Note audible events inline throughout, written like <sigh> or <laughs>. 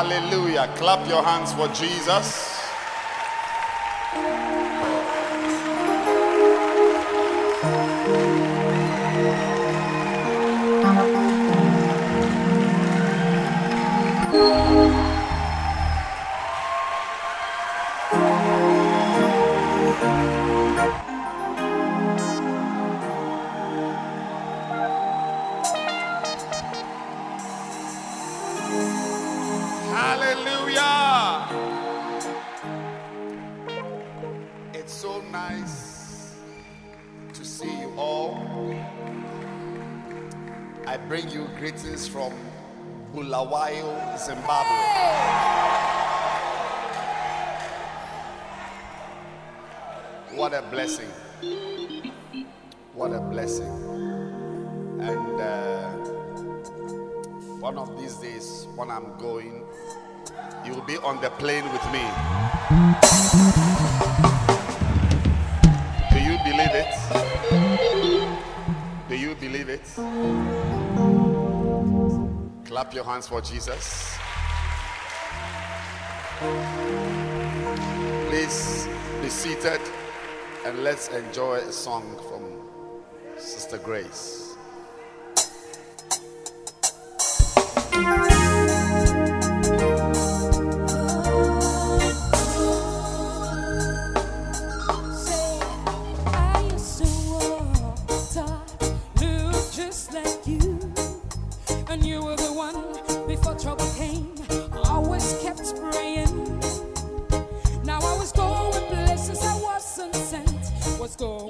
Hallelujah. Clap your hands for Jesus. And uh, one of these days, when I'm going, you'll be on the plane with me. Do you believe it? Do you believe it? Clap your hands for Jesus. Please be seated and let's enjoy a song from Sister Grace. Sent.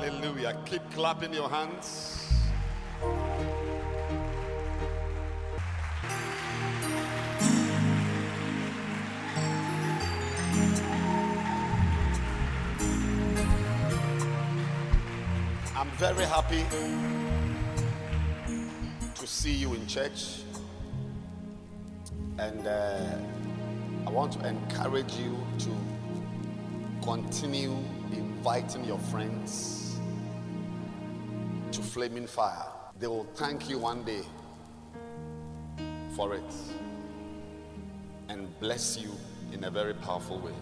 Hallelujah. Keep clapping your hands. I'm very happy to see you in church. And uh, I want to encourage you to continue inviting your friends Flaming Fire. They will thank you one day for it and bless you in a very powerful way.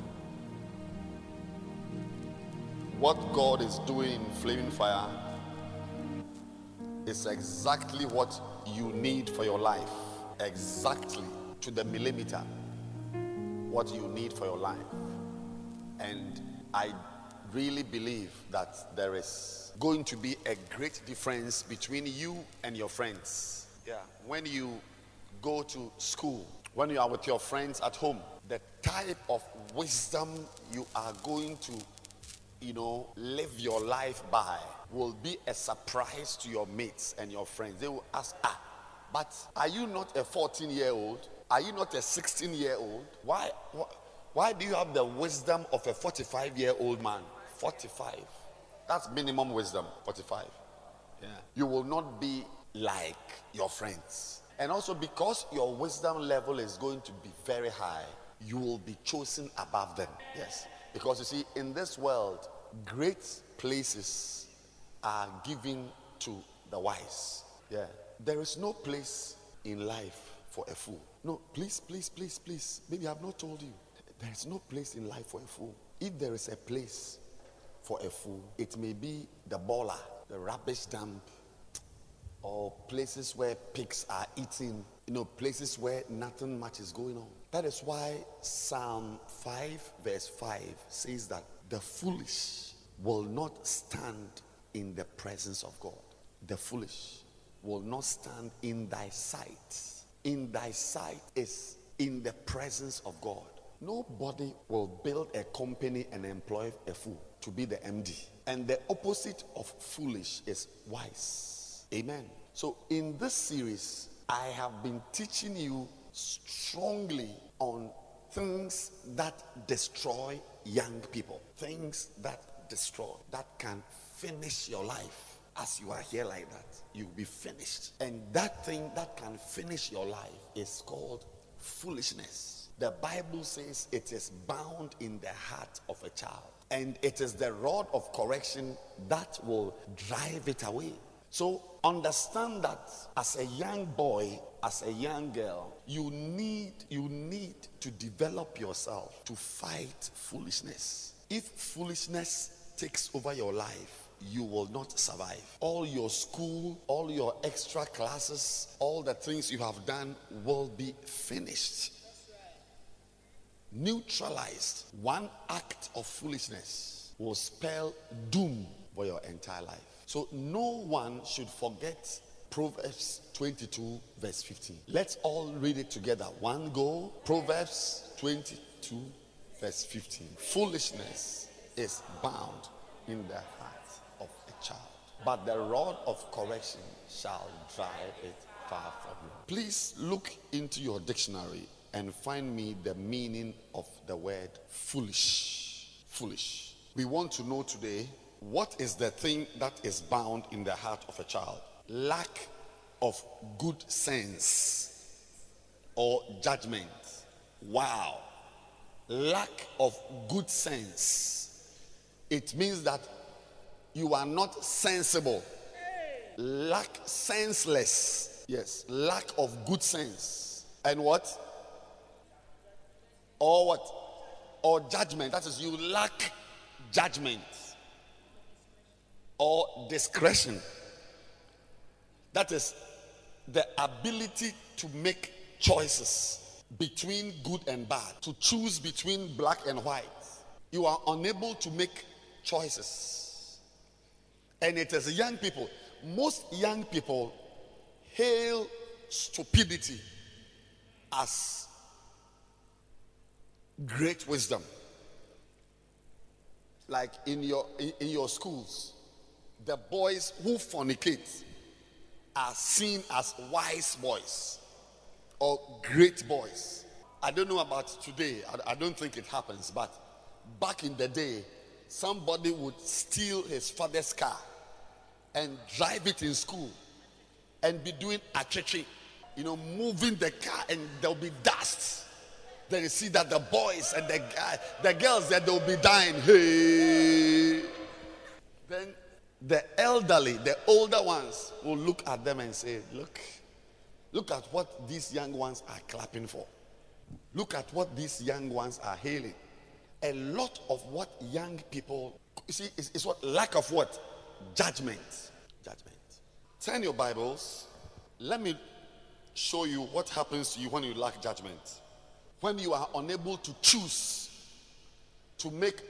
What God is doing in Flaming Fire is exactly what you need for your life. Exactly to the millimeter what you need for your life. And I really believe that there is going to be a great difference between you and your friends. Yeah. When you go to school, when you are with your friends at home, the type of wisdom you are going to, you know, live your life by will be a surprise to your mates and your friends. They will ask, ah, but are you not a 14 year old? Are you not a 16 year old? Why, why, why do you have the wisdom of a 45 year old man? 45. That's minimum wisdom, 45. Yeah. You will not be like your friends. And also because your wisdom level is going to be very high, you will be chosen above them. Yes. Because you see, in this world, great places are given to the wise. Yeah. There is no place in life for a fool. No, please, please, please, please. Maybe I've not told you. There is no place in life for a fool. If there is a place for a fool, it may be the baller, the rubbish dump, or places where pigs are eating, you know, places where nothing much is going on. That is why Psalm 5, verse 5 says that the foolish will not stand in the presence of God. The foolish will not stand in thy sight. In thy sight is in the presence of God. Nobody will build a company and employ a fool to be the MD. And the opposite of foolish is wise. Amen. So, in this series, I have been teaching you strongly on things that destroy young people, things that destroy, that can finish your life. As you are here like that, you'll be finished. And that thing that can finish your life is called foolishness. The Bible says it is bound in the heart of a child. And it is the rod of correction that will drive it away. So understand that as a young boy, as a young girl, you need you need to develop yourself to fight foolishness. If foolishness takes over your life, you will not survive. All your school, all your extra classes, all the things you have done will be finished. Neutralized. One act of foolishness will spell doom for your entire life. So no one should forget Proverbs 22, verse 15. Let's all read it together. One go. Proverbs 22, verse 15. Foolishness is bound in the heart of a child, but the rod of correction shall drive it far from you. Please look into your dictionary and find me the meaning of the word foolish. Foolish. We want to know today what is the thing that is bound in the heart of a child? Lack of good sense or judgment. Wow. Lack of good sense. It means that you are not sensible. Lack senseless. Yes, lack of good sense. And what? Or what? Or judgment. That is, you lack judgment or discretion. That is the ability to make choices between good and bad, to choose between black and white. You are unable to make choices. And it is young people. Most young people hail stupidity as great wisdom. Like in your in, in your schools, the boys who fornicate are seen as wise boys or great boys. I don't know about today, I, I don't think it happens, but back in the day, somebody would steal his father's car and drive it in school and be doing a you know, moving the car and there'll be dust. Then you see that the boys and the guy, the girls that they'll be dying. Hey. Then the elderly, the older ones will look at them and say, Look, look at what these young ones are clapping for. Look at what these young ones are hailing. A lot of what young people, you see, is, is what lack of what? Judgment. Judgment. Turn your Bibles. Let me show you what happens to you when you lack judgment. When you are unable to choose, to make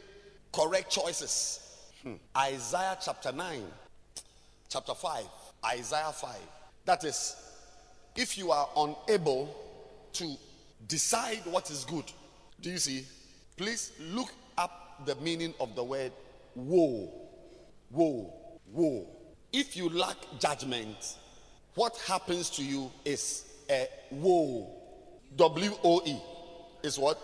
correct choices. Hmm. Isaiah chapter 9, chapter 5, Isaiah 5. That is, if you are unable to decide what is good, do you see? Please look up the meaning of the word woe. Woe. Woe. If you lack judgment, what happens to you is a woe. W O E is what?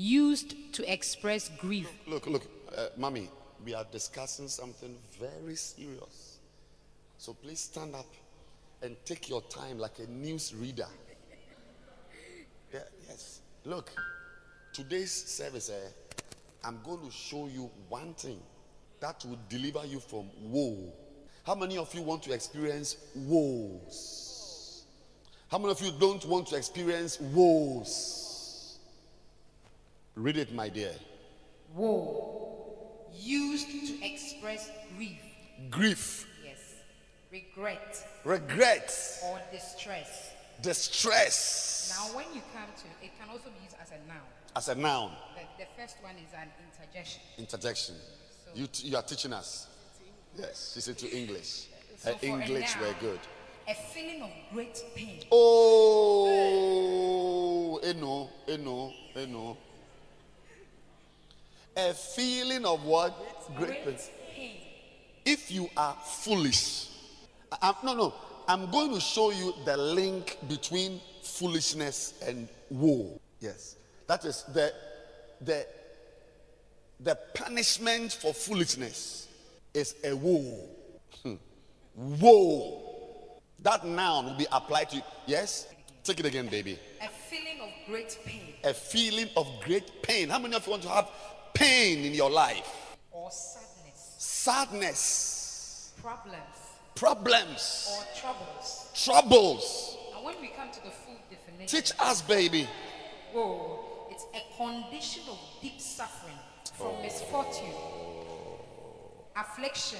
used to express grief. Look, look, uh, mommy, we are discussing something very serious. So please stand up and take your time like a news reader. Yeah, yes. Look, today's service, eh, I'm going to show you one thing that will deliver you from woe. How many of you want to experience woes? How many of you don't want to experience woes? Read it, my dear. Woe. Used to express grief. Grief, Yes. Regret regret, or distress. distress Now, when you come to it, can also be used as a noun. as a noun. The, the first one is an interjection. Interjection. You, t- you are teaching us. Yes, she said to English. So Her English were noun, good. A feeling of great pain. Oh, eno, eno, eno. A feeling of what? Great pain. If you are foolish, I'm- no, no, I'm going to show you the link between foolishness and woe. Yes, that is the the the punishment for foolishness is a woe. Hmm. Woe. That noun will be applied to you. Yes, take it again, baby. A feeling of great pain A feeling of great pain. How many of you want to have pain in your life? or sadness, Sadness, problems problems. or troubles. troubles. And when we come to the full definition, Teach us, baby. woe, it's a condition of deep suffering from oh. misfortune, affliction,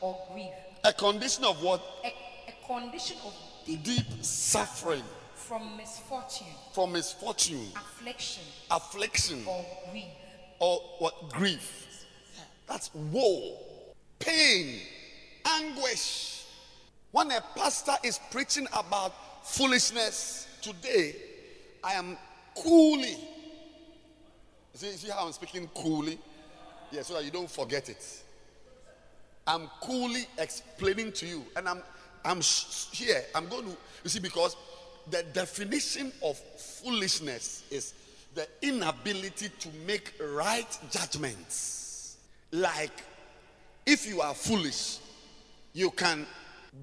or grief. A condition of what? A, a condition of deep Deep suffering from misfortune, from misfortune, affliction, affliction, or grief. Or what? Grief. That's woe, pain, anguish. When a pastor is preaching about foolishness today, I am coolly. See, see how I'm speaking coolly? Yeah, so that you don't forget it. I'm coolly explaining to you, and I'm I'm here. I'm going to you see because the definition of foolishness is the inability to make right judgments. Like if you are foolish, you can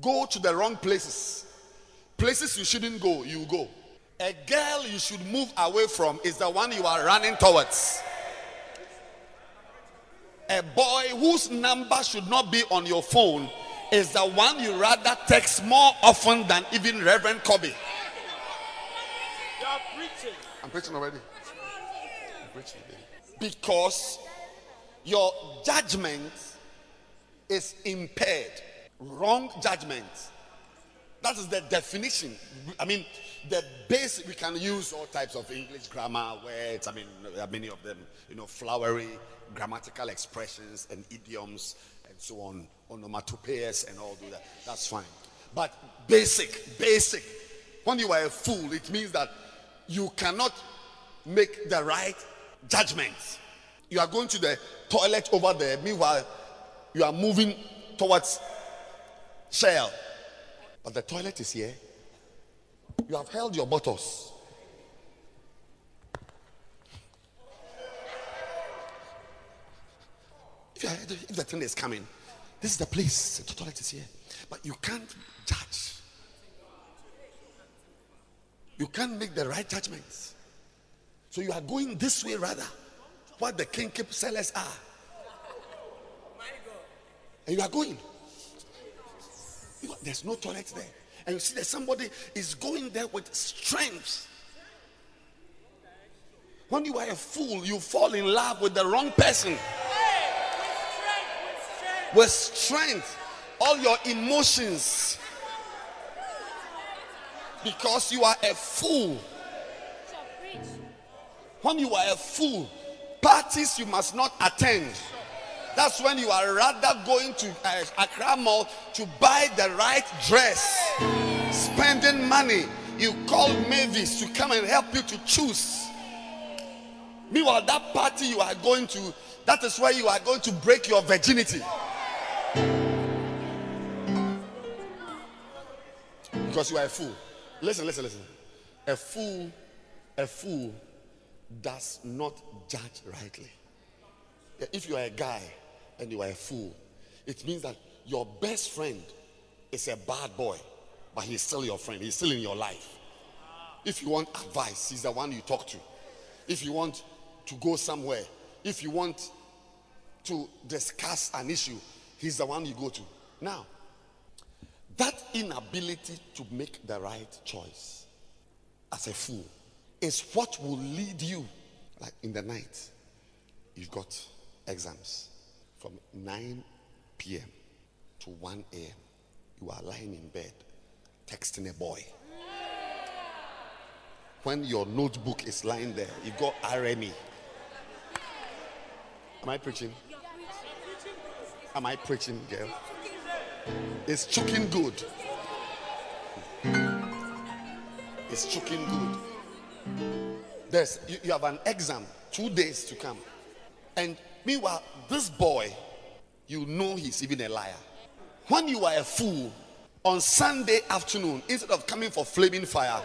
go to the wrong places. Places you shouldn't go, you go. A girl you should move away from is the one you are running towards. A boy whose number should not be on your phone is the one you rather text more often than even Reverend Kobe. You are preaching. I'm preaching already. Preaching already. Because your judgment is impaired. Wrong judgment. That is the definition. I mean, the base we can use all types of English grammar words. I mean, there are many of them. You know, flowery grammatical expressions and idioms and so on, onomatopoeias and all do that. That's fine. But basic, basic. When you are a fool, it means that you cannot make the right judgment. You are going to the toilet over there. Meanwhile, you are moving towards Shell. But the toilet is here. You have held your bottles. If, are- if the thing is coming, this is the place. The toilet is here. But you can't judge. You can't make the right judgments. So you are going this way rather. What the king keep sellers are. And you are going. There's no toilet there. And you see that somebody is going there with strength. When you are a fool, you fall in love with the wrong person. With strength, all your emotions. Because you are a fool. When you are a fool, parties you must not attend. That's when you are rather going to uh, Accra Mall to buy the right dress, spending money. You call Mavis to come and help you to choose. Meanwhile, that party you are going to, that is where you are going to break your virginity. Because you are a fool. Listen, listen, listen. A fool, a fool does not judge rightly. If you are a guy and you are a fool, it means that your best friend is a bad boy, but he's still your friend. He's still in your life. If you want advice, he's the one you talk to. If you want to go somewhere, if you want to discuss an issue, he's the one you go to. Now, that inability to make the right choice as a fool is what will lead you. Like in the night, you've got exams from 9 p.m. to 1 a.m. You are lying in bed texting a boy. When your notebook is lying there, you got RME. Am I preaching? Am I preaching, girl? It's choking good. It's choking good. There's you, you have an exam, two days to come. And meanwhile, this boy, you know he's even a liar. When you are a fool, on Sunday afternoon, instead of coming for flaming fire,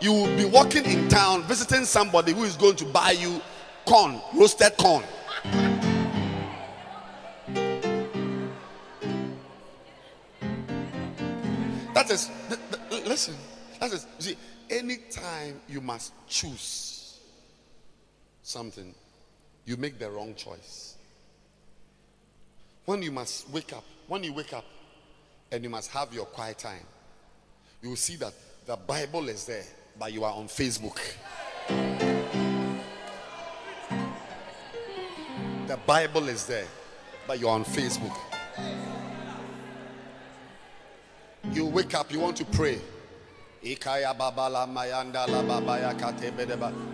you will be walking in town visiting somebody who is going to buy you corn, roasted corn. That is, th- th- listen, that is, see, anytime you must choose something, you make the wrong choice. When you must wake up, when you wake up and you must have your quiet time, you will see that the Bible is there, but you are on Facebook. The Bible is there, but you're on Facebook. You wake up, you want to pray.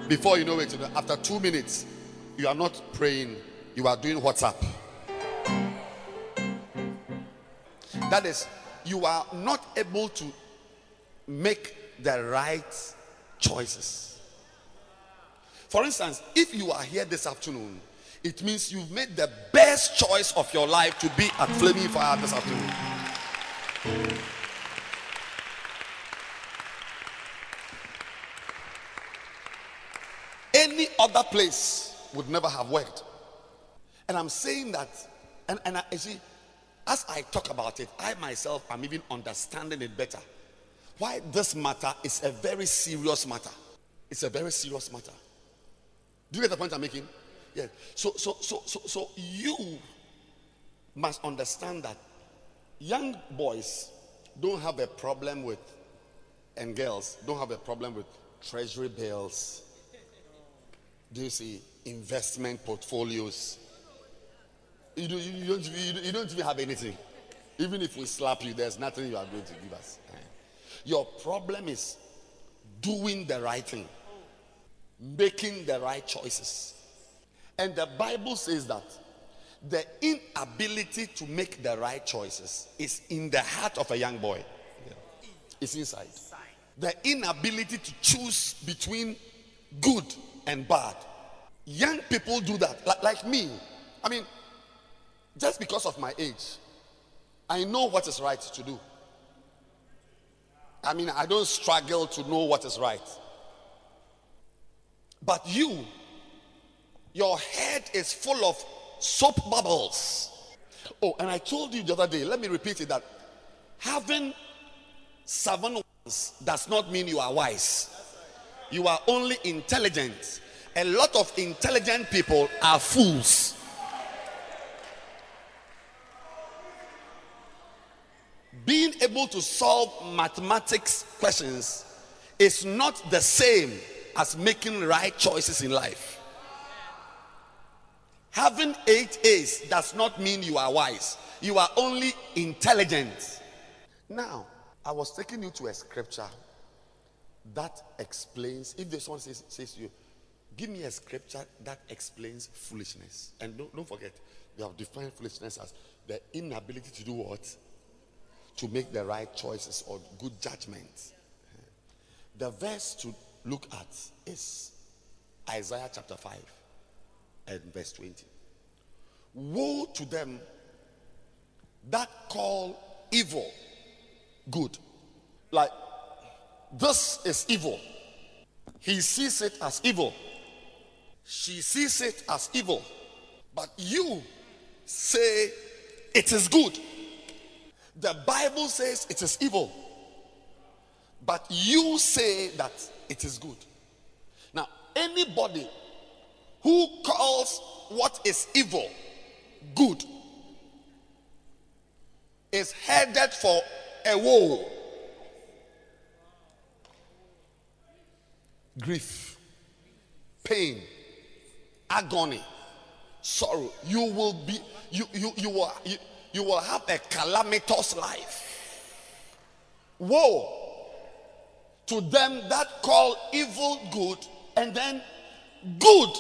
Before you know it, after two minutes, you are not praying, you are doing WhatsApp. That is, you are not able to make the right choices. For instance, if you are here this afternoon, it means you've made the best choice of your life to be at Flaming Fire this afternoon. Any other place would never have worked. And I'm saying that, and, and I, you see, as I talk about it, I myself am even understanding it better. Why this matter is a very serious matter. It's a very serious matter. Do you get the point I'm making? Yeah. So, so, so, so, so you must understand that young boys don't have a problem with, and girls don't have a problem with treasury bills. Do you see investment portfolios? You, do, you, don't, you, don't- you don't even have anything. Even if we slap you, there's nothing you are going to give us. Eh. Your problem is doing the right thing, making the right choices. And the Bible says that the inability to make the right choices is in the heart of a young boy. It's inside. The inability to choose between good and bad. Young people do that. Like, like me. I mean, just because of my age, I know what is right to do. I mean, I don't struggle to know what is right. But you, your head is full of soap bubbles. Oh, and I told you the other day, let me repeat it that having seven ones does not mean you are wise. You are only intelligent. A lot of intelligent people are fools. Being able to solve mathematics questions is not the same as making right choices in life. Having eight A's does not mean you are wise. You are only intelligent. Now, I was taking you to a scripture that explains, if this one says, says to you, give me a scripture that explains foolishness. And don't, don't forget, we have defined foolishness as the inability to do what? To make the right choices or good judgment. The verse to look at is Isaiah chapter 5 and verse 20. Woe to them that call evil good. Like, this is evil. He sees it as evil. She sees it as evil. But you say it is good. The Bible says it is evil. But you say that it is good. Now, anybody who calls what is evil good is headed for a woe. Grief, pain, agony, sorrow. You will be, you, you, you, will, you, you will have a calamitous life. Woe to them that call evil good and then good.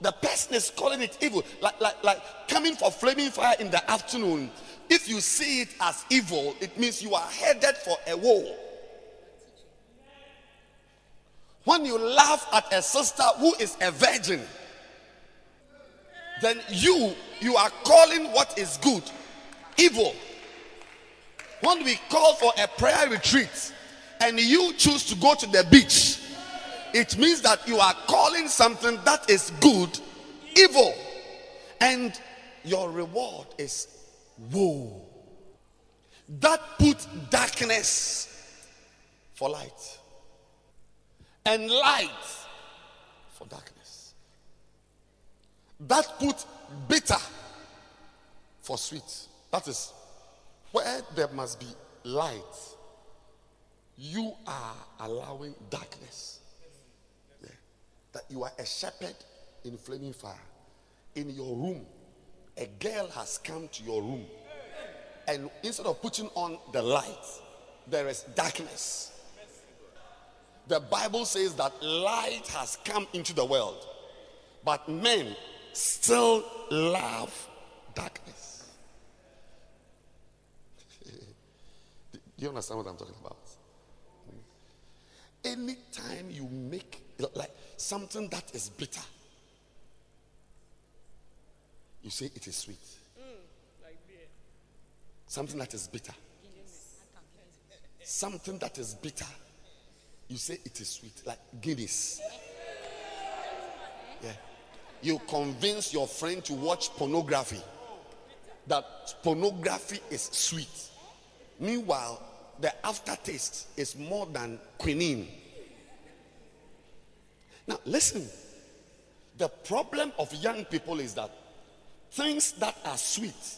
The person is calling it evil, like, like, like coming for flaming fire in the afternoon. If you see it as evil, it means you are headed for a woe. When you laugh at a sister who is a virgin, then you you are calling what is good evil. When we call for a prayer retreat and you choose to go to the beach, it means that you are calling something that is good evil. And your reward is woe. That put darkness for light and light for darkness. That put bitter for sweet. That is where there must be light, you are allowing darkness. Yeah. That you are a shepherd in flaming fire. In your room, a girl has come to your room, and instead of putting on the light, there is darkness. The Bible says that light has come into the world, but men still love darkness. <laughs> Do you understand what I'm talking about? Anytime you make like something that is bitter, you say it is sweet. Something that is bitter. Something that is bitter, you say it is sweet, like Guinness. Yeah. You convince your friend to watch pornography, that pornography is sweet. Meanwhile, the aftertaste is more than quinine. Now, listen. The problem of young people is that things that are sweet,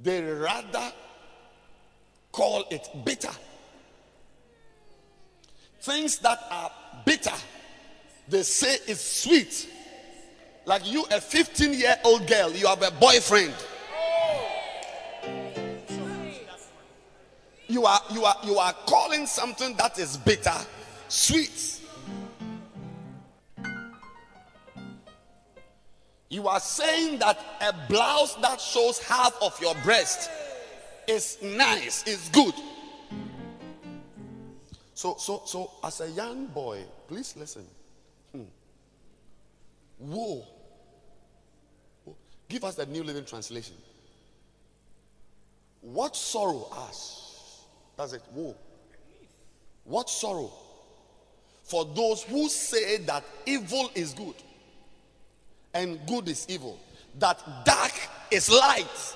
they rather call it bitter. Things that are bitter, they say it's sweet. Like you, a 15 year old girl, you have a boyfriend. You are you are you are calling something that is bitter sweet. You are saying that a blouse that shows half of your breast is nice, is good. So, so, so, as a young boy, please listen. Hmm. Woe. Give us the New Living Translation. What sorrow us? That's it. Woe. What sorrow? For those who say that evil is good and good is evil, that dark is light.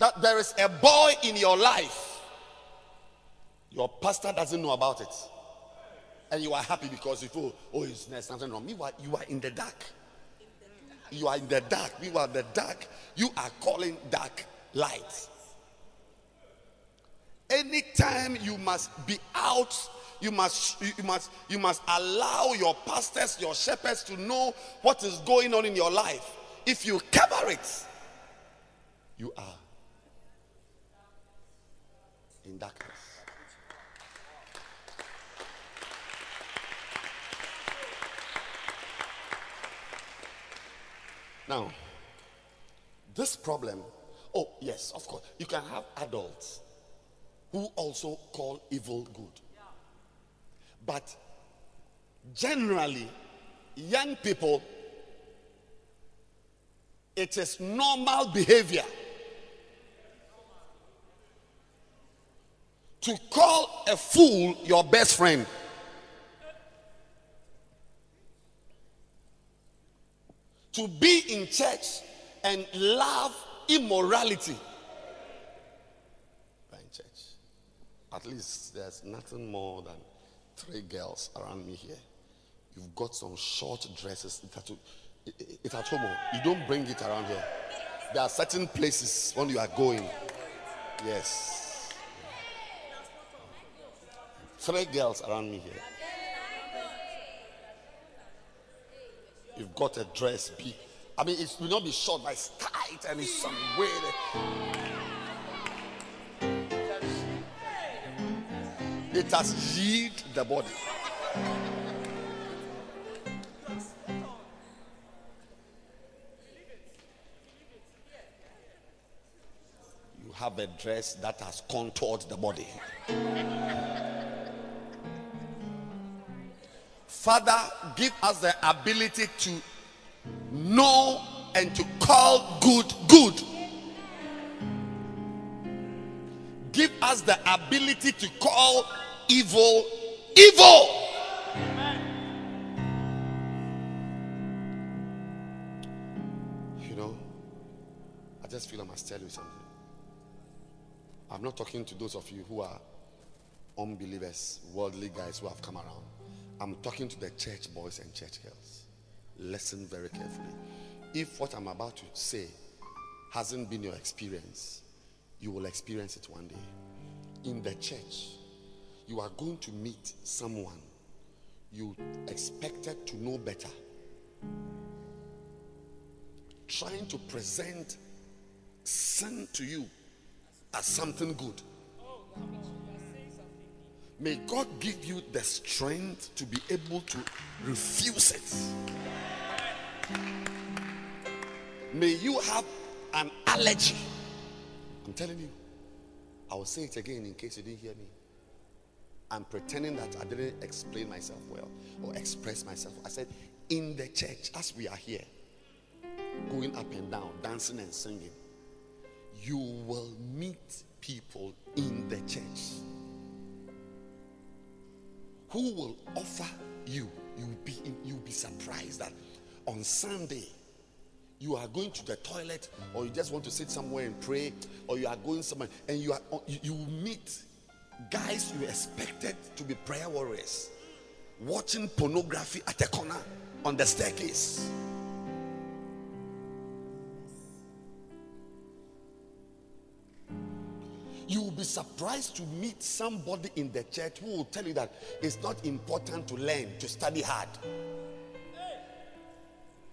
That there is a boy in your life, your pastor doesn't know about it, and you are happy because you feel, oh, it's there's something wrong. Meanwhile, you are in the dark. You are in the dark. You are the dark. You are calling dark light. Anytime you must be out, you must you must you must allow your pastors, your shepherds to know what is going on in your life. If you cover it, you are in darkness. Now, this problem, oh, yes, of course, you can have adults who also call evil good. But generally, young people, it is normal behavior to call a fool your best friend. To be in church and love immorality. In church. At least there's nothing more than three girls around me here. You've got some short dresses. It's at, it's at home. You don't bring it around here. There are certain places when you are going. Yes. Three girls around me here. You've got a dress big. I mean, it will not be short, but it's tight and it's some way. It has yield the body. You have a dress that has contoured the body. Father, give us the ability to know and to call good good. Give us the ability to call evil evil. You know, I just feel I must tell you something. I'm not talking to those of you who are unbelievers, worldly guys who have come around. I'm talking to the church boys and church girls. Listen very carefully. If what I'm about to say hasn't been your experience, you will experience it one day. In the church, you are going to meet someone you expected to know better, trying to present sin to you as something good. May God give you the strength to be able to refuse it. May you have an allergy. I'm telling you. I will say it again in case you didn't hear me. I'm pretending that I didn't explain myself well or express myself. I said, in the church, as we are here, going up and down, dancing and singing, you will meet people in the church who will offer you. You'll be you'll be surprised that on Sunday you are going to the toilet or you just want to sit somewhere and pray or you are going somewhere and you are you, meet guys you expected to be prayer warriors watching pornography at a corner on the staircase. You will be surprised to meet somebody in the church who will tell you that it's not important to learn, to study hard.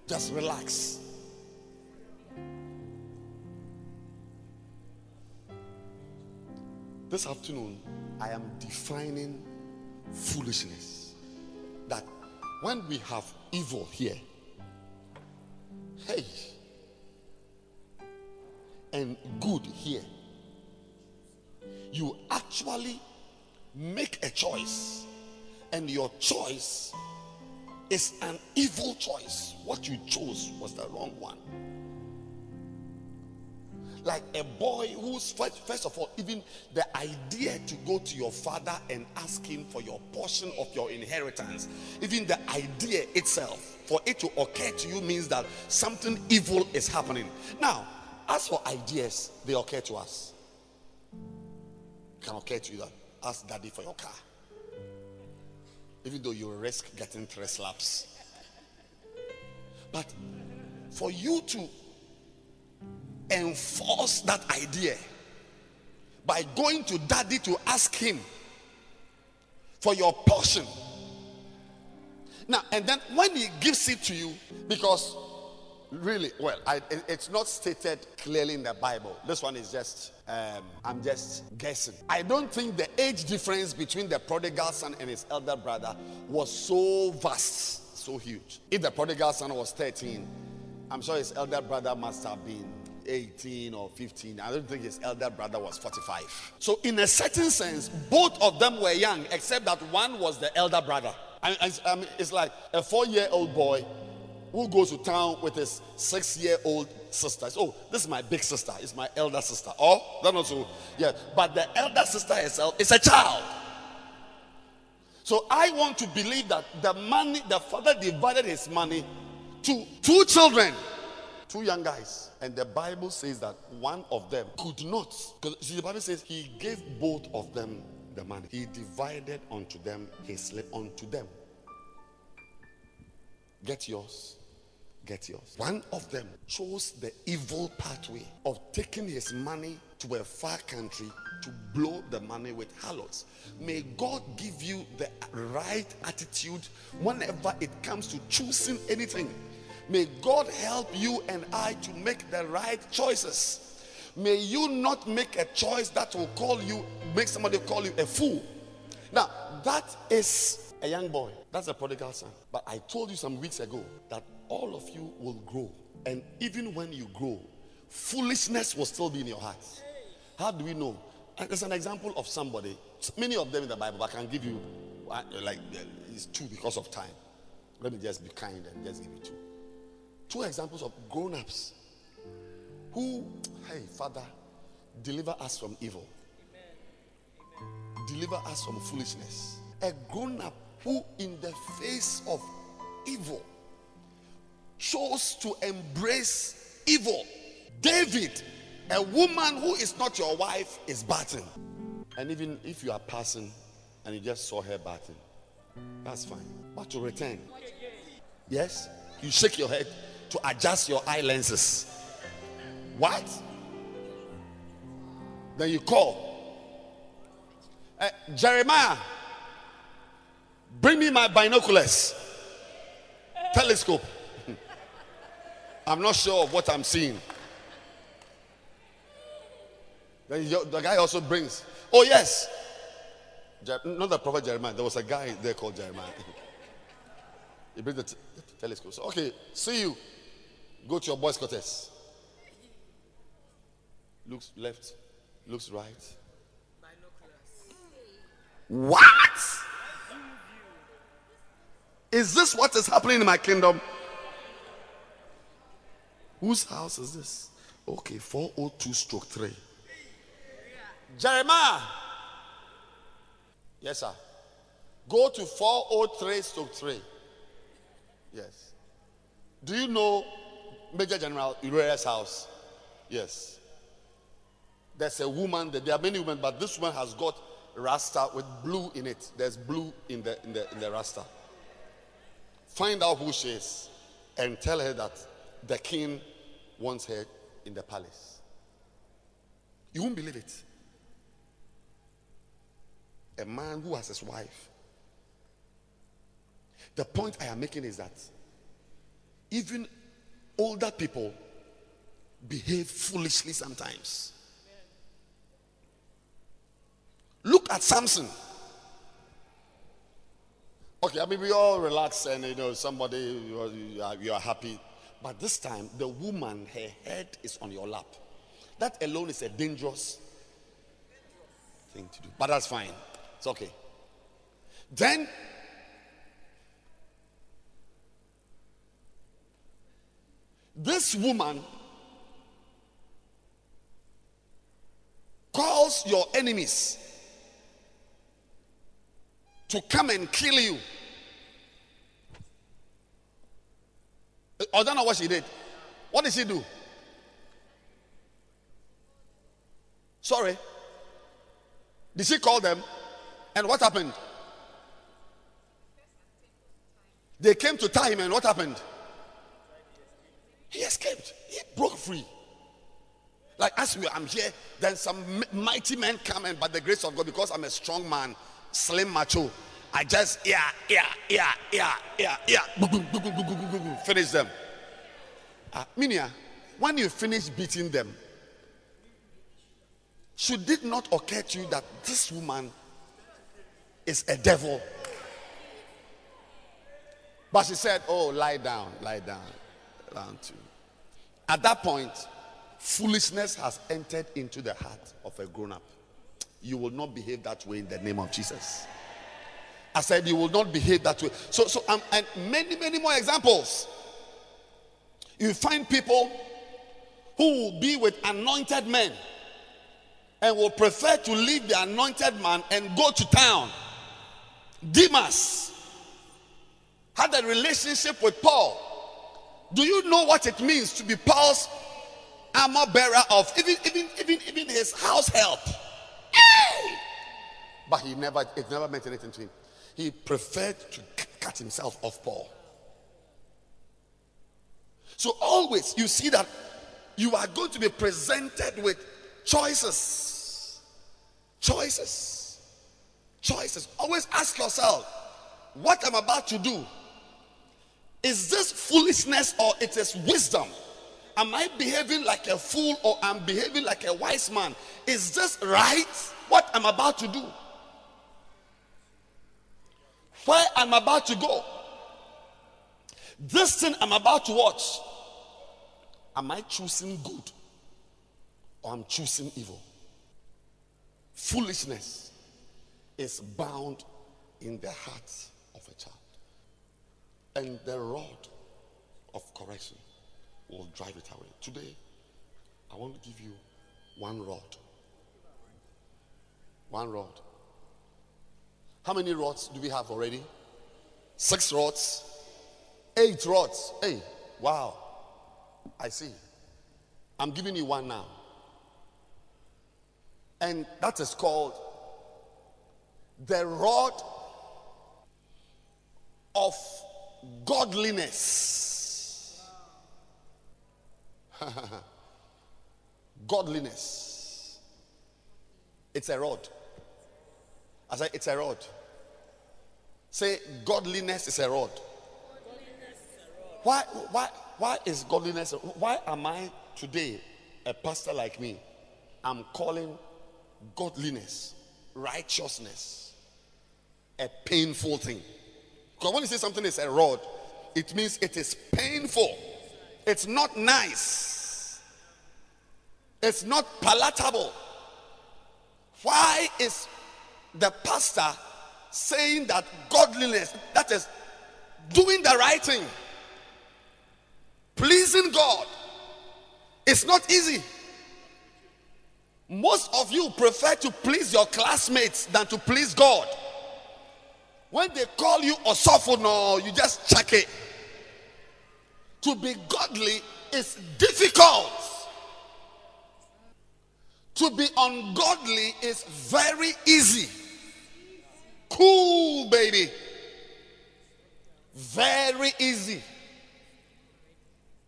Just relax. This afternoon, I am defining foolishness. That when we have evil here, hey, and good here, you actually make a choice, and your choice is an evil choice. What you chose was the wrong one. like a boy who's first, first of all, even the idea to go to your father and ask him for your portion of your inheritance, even the idea itself, for it to occur to you means that something evil is happening. Now, as for ideas, they occur to us. Can occur to you that ask daddy for your car. Even though you risk getting three slaps. But for you to enforce that idea by going to daddy to ask him for your portion. Now, and then when he gives it to you, because really, well, I, it- it's not stated clearly in the Bible. This one is just, um, I'm just guessing. I don't think the age difference between the prodigal son and his elder brother was so vast, so huge. If the prodigal son was 13, I'm sure his elder brother must have been 18 or 15. I don't think his elder brother was 45. So, in a certain sense, both of them were young, except that one was the elder brother. I it's- I mean, it's like a four year old boy who goes to town with his six year old sister. Oh, this is my big sister, it's my elder sister. Oh, that also, yeah. But the elder sister herself is a child. So I want to believe that the money, the father divided his money to two children, two young guys. And the Bible says that one of them could not. Because the Bible says he gave both of them the money. He divided unto them his unto them. Get yours. Get yours. One of them chose the evil pathway of taking his money to a far country to blow the money with harlots. May God give you the right attitude whenever it comes to choosing anything. May God help you and I to make the right choices. May you not make a choice that will call you, make somebody call you a fool. Now, that is a young boy. That's a prodigal son. But I told you some weeks ago that all of you will grow. And even when you grow, foolishness will still be in your heart. How do we know? There's an example of somebody, many of them in the Bible, I can give you uh, like uh, it's two because of time. Let me just be kind and just give you two. Two examples of grown ups who, hey, Father, deliver us from evil deliver us from foolishness. A grown up who, in the face of evil, chose to embrace evil. David, a woman who is not your wife, is batting. And even if you are passing and you just saw her batting, that's fine. But to return, yes, you shake your head to adjust your eye lenses. What? Then you call. Uh, Jeremiah, bring me my binoculars, telescope. I'm not sure of what I'm seeing. Then the guy also brings, oh, yes. Not the prophet Jeremiah, there was a guy there called Jeremiah. <laughs> he brings the, t- telescope. So, okay, see you. Go to your boys' quarters. Looks left, looks right. What? Is this what is happening in my kingdom? Whose house is this? Okay, 402 stroke 3. Jeremiah. Yes, sir. Go to 403 stroke 3. Yes. Do you know Major General Uriah's house? Yes. There's a woman, there are many women, but this woman has got rasta with blue in it. There's blue in the in the in the rasta. Find out who she is and tell her that the king wants her in the palace. You won't believe it. A man who has his wife. The point I am making is that even older people behave foolishly sometimes. Look at Samson. Okay, I mean, we all relax and you know, somebody, you are, you are, happy. But this time, the woman, her head is on your lap. That alone is a dangerous thing to do. But that's fine. It's okay. Then, this woman calls your enemies to come and kill you. I don't know what she did. What did she do? Sorry. Did she call them? And what happened? They came to tie him, and what happened? He escaped. He broke free. Like as we, I'm here, then some mighty men come, and by the grace of God, because I'm a strong man, slim macho, I just yeah, yeah, yeah, yeah, yeah, yeah. Finish them. Uh, Minia, when you finish beating them, should it not occur to you that this woman is a devil? But she said, Oh, lie down, lie down, down too. At that point, foolishness has entered into the heart of a grown up. You will not behave that way in the name of Jesus. I said, You will not behave that way. So, so, um, and many, many more examples. You find people who will be with anointed men and will prefer to leave the anointed man and go to town. Demas had a relationship with Paul. Do you know what it means to be Paul's armor bearer of even even even even his house help? Hey! But he never it never meant anything to him. He preferred to cut himself off Paul. So always you see that you are going to be presented with choices. Choices. Choices. Always ask yourself, what I'm about to do, is this foolishness or it is wisdom? Am I behaving like a fool or I'm behaving like a wise man? Is this right? What I'm about to do? Where I'm about to go? This thing I'm about to watch. Am I choosing good or I'm choosing evil? Foolishness is bound in the heart of a child. And the rod of correction will drive it away. Today, I want to give you one rod. One rod. How many rods do we have already? Six rods. Eight rods. Hey, wow. I see. I'm giving you one now. And that is called the rod of godliness. <laughs> godliness. It's a rod. I say it's a rod. Say godliness is a rod. Why, why, why is godliness? Why am I today a pastor like me? I'm calling godliness, righteousness, a painful thing. Because when you say something is a rod, it means it is painful. It's not nice. It's not palatable. Why is the pastor saying that godliness, that is doing the right thing, pleasing God, is not easy? Most of you prefer to please your classmates than to please God. When they call you Osofo, no, you just check it. To be godly is difficult. To be ungodly is very easy. Cool, baby. Very easy.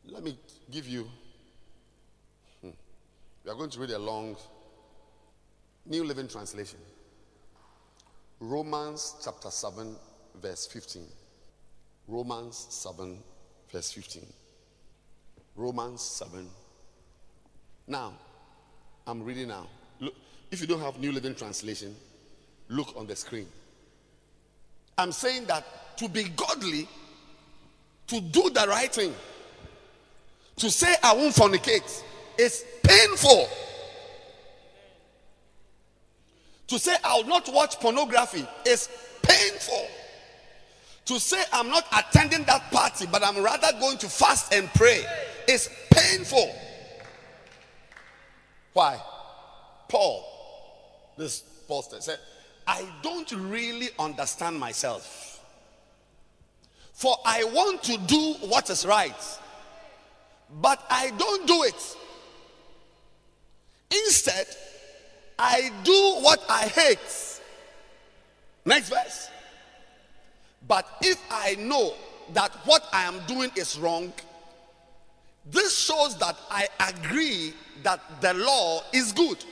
Let me give you. Hmm. We are going to read a long New Living Translation. Romans chapter 7, verse 15. Romans 7, verse 15. Romans 7. Now, I'm reading now. Look, if you don't have New Living Translation, look on the screen. I'm saying that to be godly, to do the right thing, to say I won't fornicate, is painful. To say I'll not watch pornography is painful. To say I'm not attending that party, but I'm rather going to fast and pray is painful. Why? Paul This said, said, I don't really understand myself. For I want to do what is right, but I don't do it. Instead, I do what I hate. Next verse. But if I know that what I am doing is wrong, this shows that I agree that the law is good.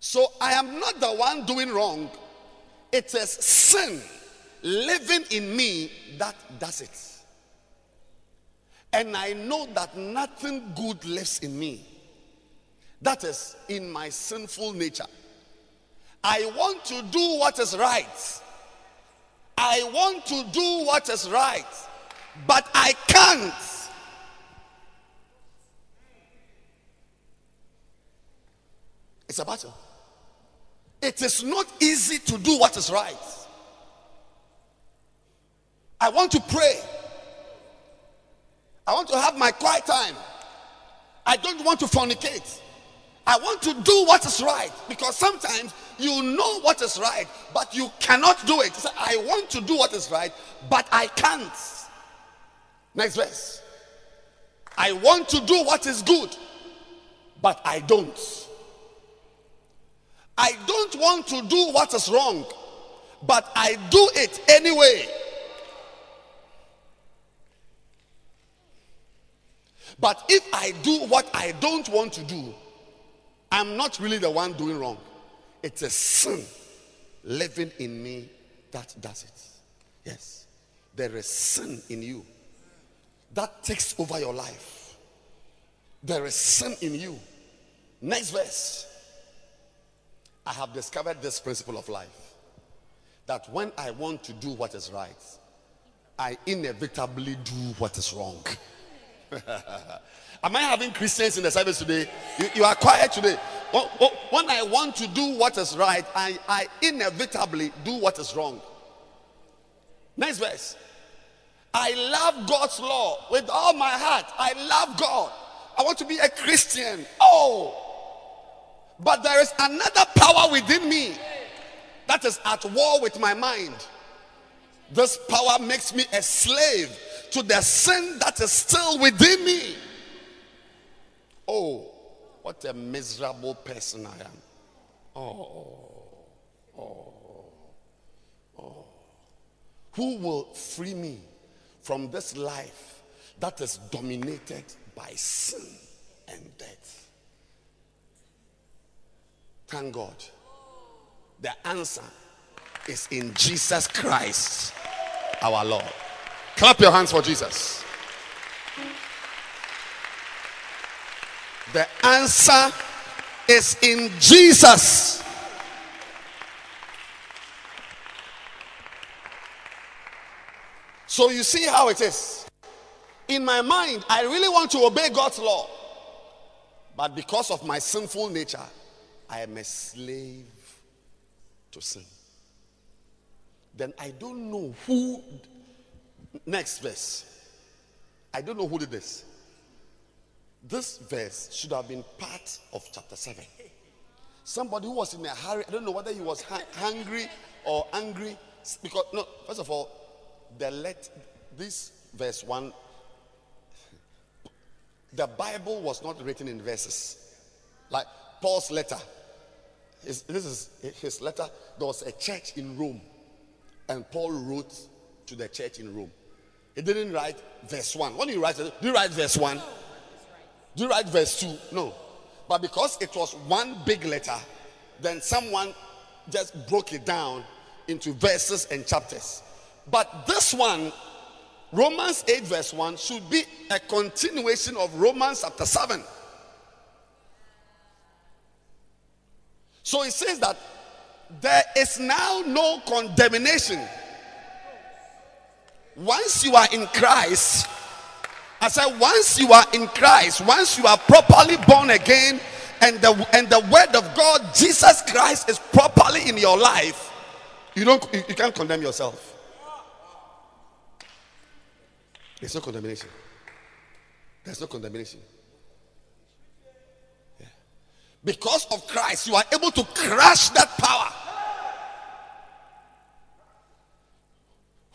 So I am not the one doing wrong. It is sin living in me that does it. And I know that nothing good lives in me. That is in my sinful nature. I want to do what is right. I want to do what is right, but I can't. It's a battle. It is not easy to do what is right. I want to pray. I want to have my quiet time. I don't want to fornicate. I want to do what is right because sometimes you know what is right, but you cannot do it. Say, I want to do what is right, but I can't. Next verse. I want to do what is good, but I don't. I don't want to do what is wrong, but I do it anyway. But if I do what I don't want to do, I'm not really the one doing wrong. It's a sin living in me that does it. Yes. There is sin in you that takes over your life. There is sin in you. Next verse. I have discovered this principle of life that when I want to do what is right, I inevitably do what is wrong. <laughs> Am I having Christians in the service today? You, you are quiet today. Oh, oh, when I want to do what is right, I, I inevitably do what is wrong. Next verse. I love God's law with all my heart. I love God. I want to be a Christian. Oh, but there is another power within me that is at war with my mind. This power makes me a slave to the sin that is still within me. Oh, what a miserable person I am. Oh, oh, oh. Who will free me from this life that is dominated by sin and death? Thank God. The answer is in Jesus Christ, our Lord. Clap your hands for Jesus. The answer is in Jesus. So you see how it is. In my mind, I really want to obey God's law. But because of my sinful nature, I am a slave to sin. Then I don't know who. Next verse. I don't know who did this. This verse should have been part of chapter 7. Somebody who was in a hurry, I don't know whether he was ha- hungry or angry. Because, no, first of all, the let this verse 1, the Bible was not written in verses. Like Paul's letter. His, this is his letter. There was a church in Rome, and Paul wrote to the church in Rome. He didn't write verse 1. When you write, do you write verse 1? Do you write verse 2? No. But because it was one big letter, then someone just broke it down into verses and chapters. But this one, Romans 8, verse 1, should be a continuation of Romans chapter 7. So it says that there is now no condemnation. Once you are in Christ, I said, once you are in Christ, once you are properly born again, and the and the word of God, Jesus Christ, is properly in your life, you don't you, can't condemn yourself. There's no condemnation. There's no condemnation. Because of Christ, you are able to crush that power.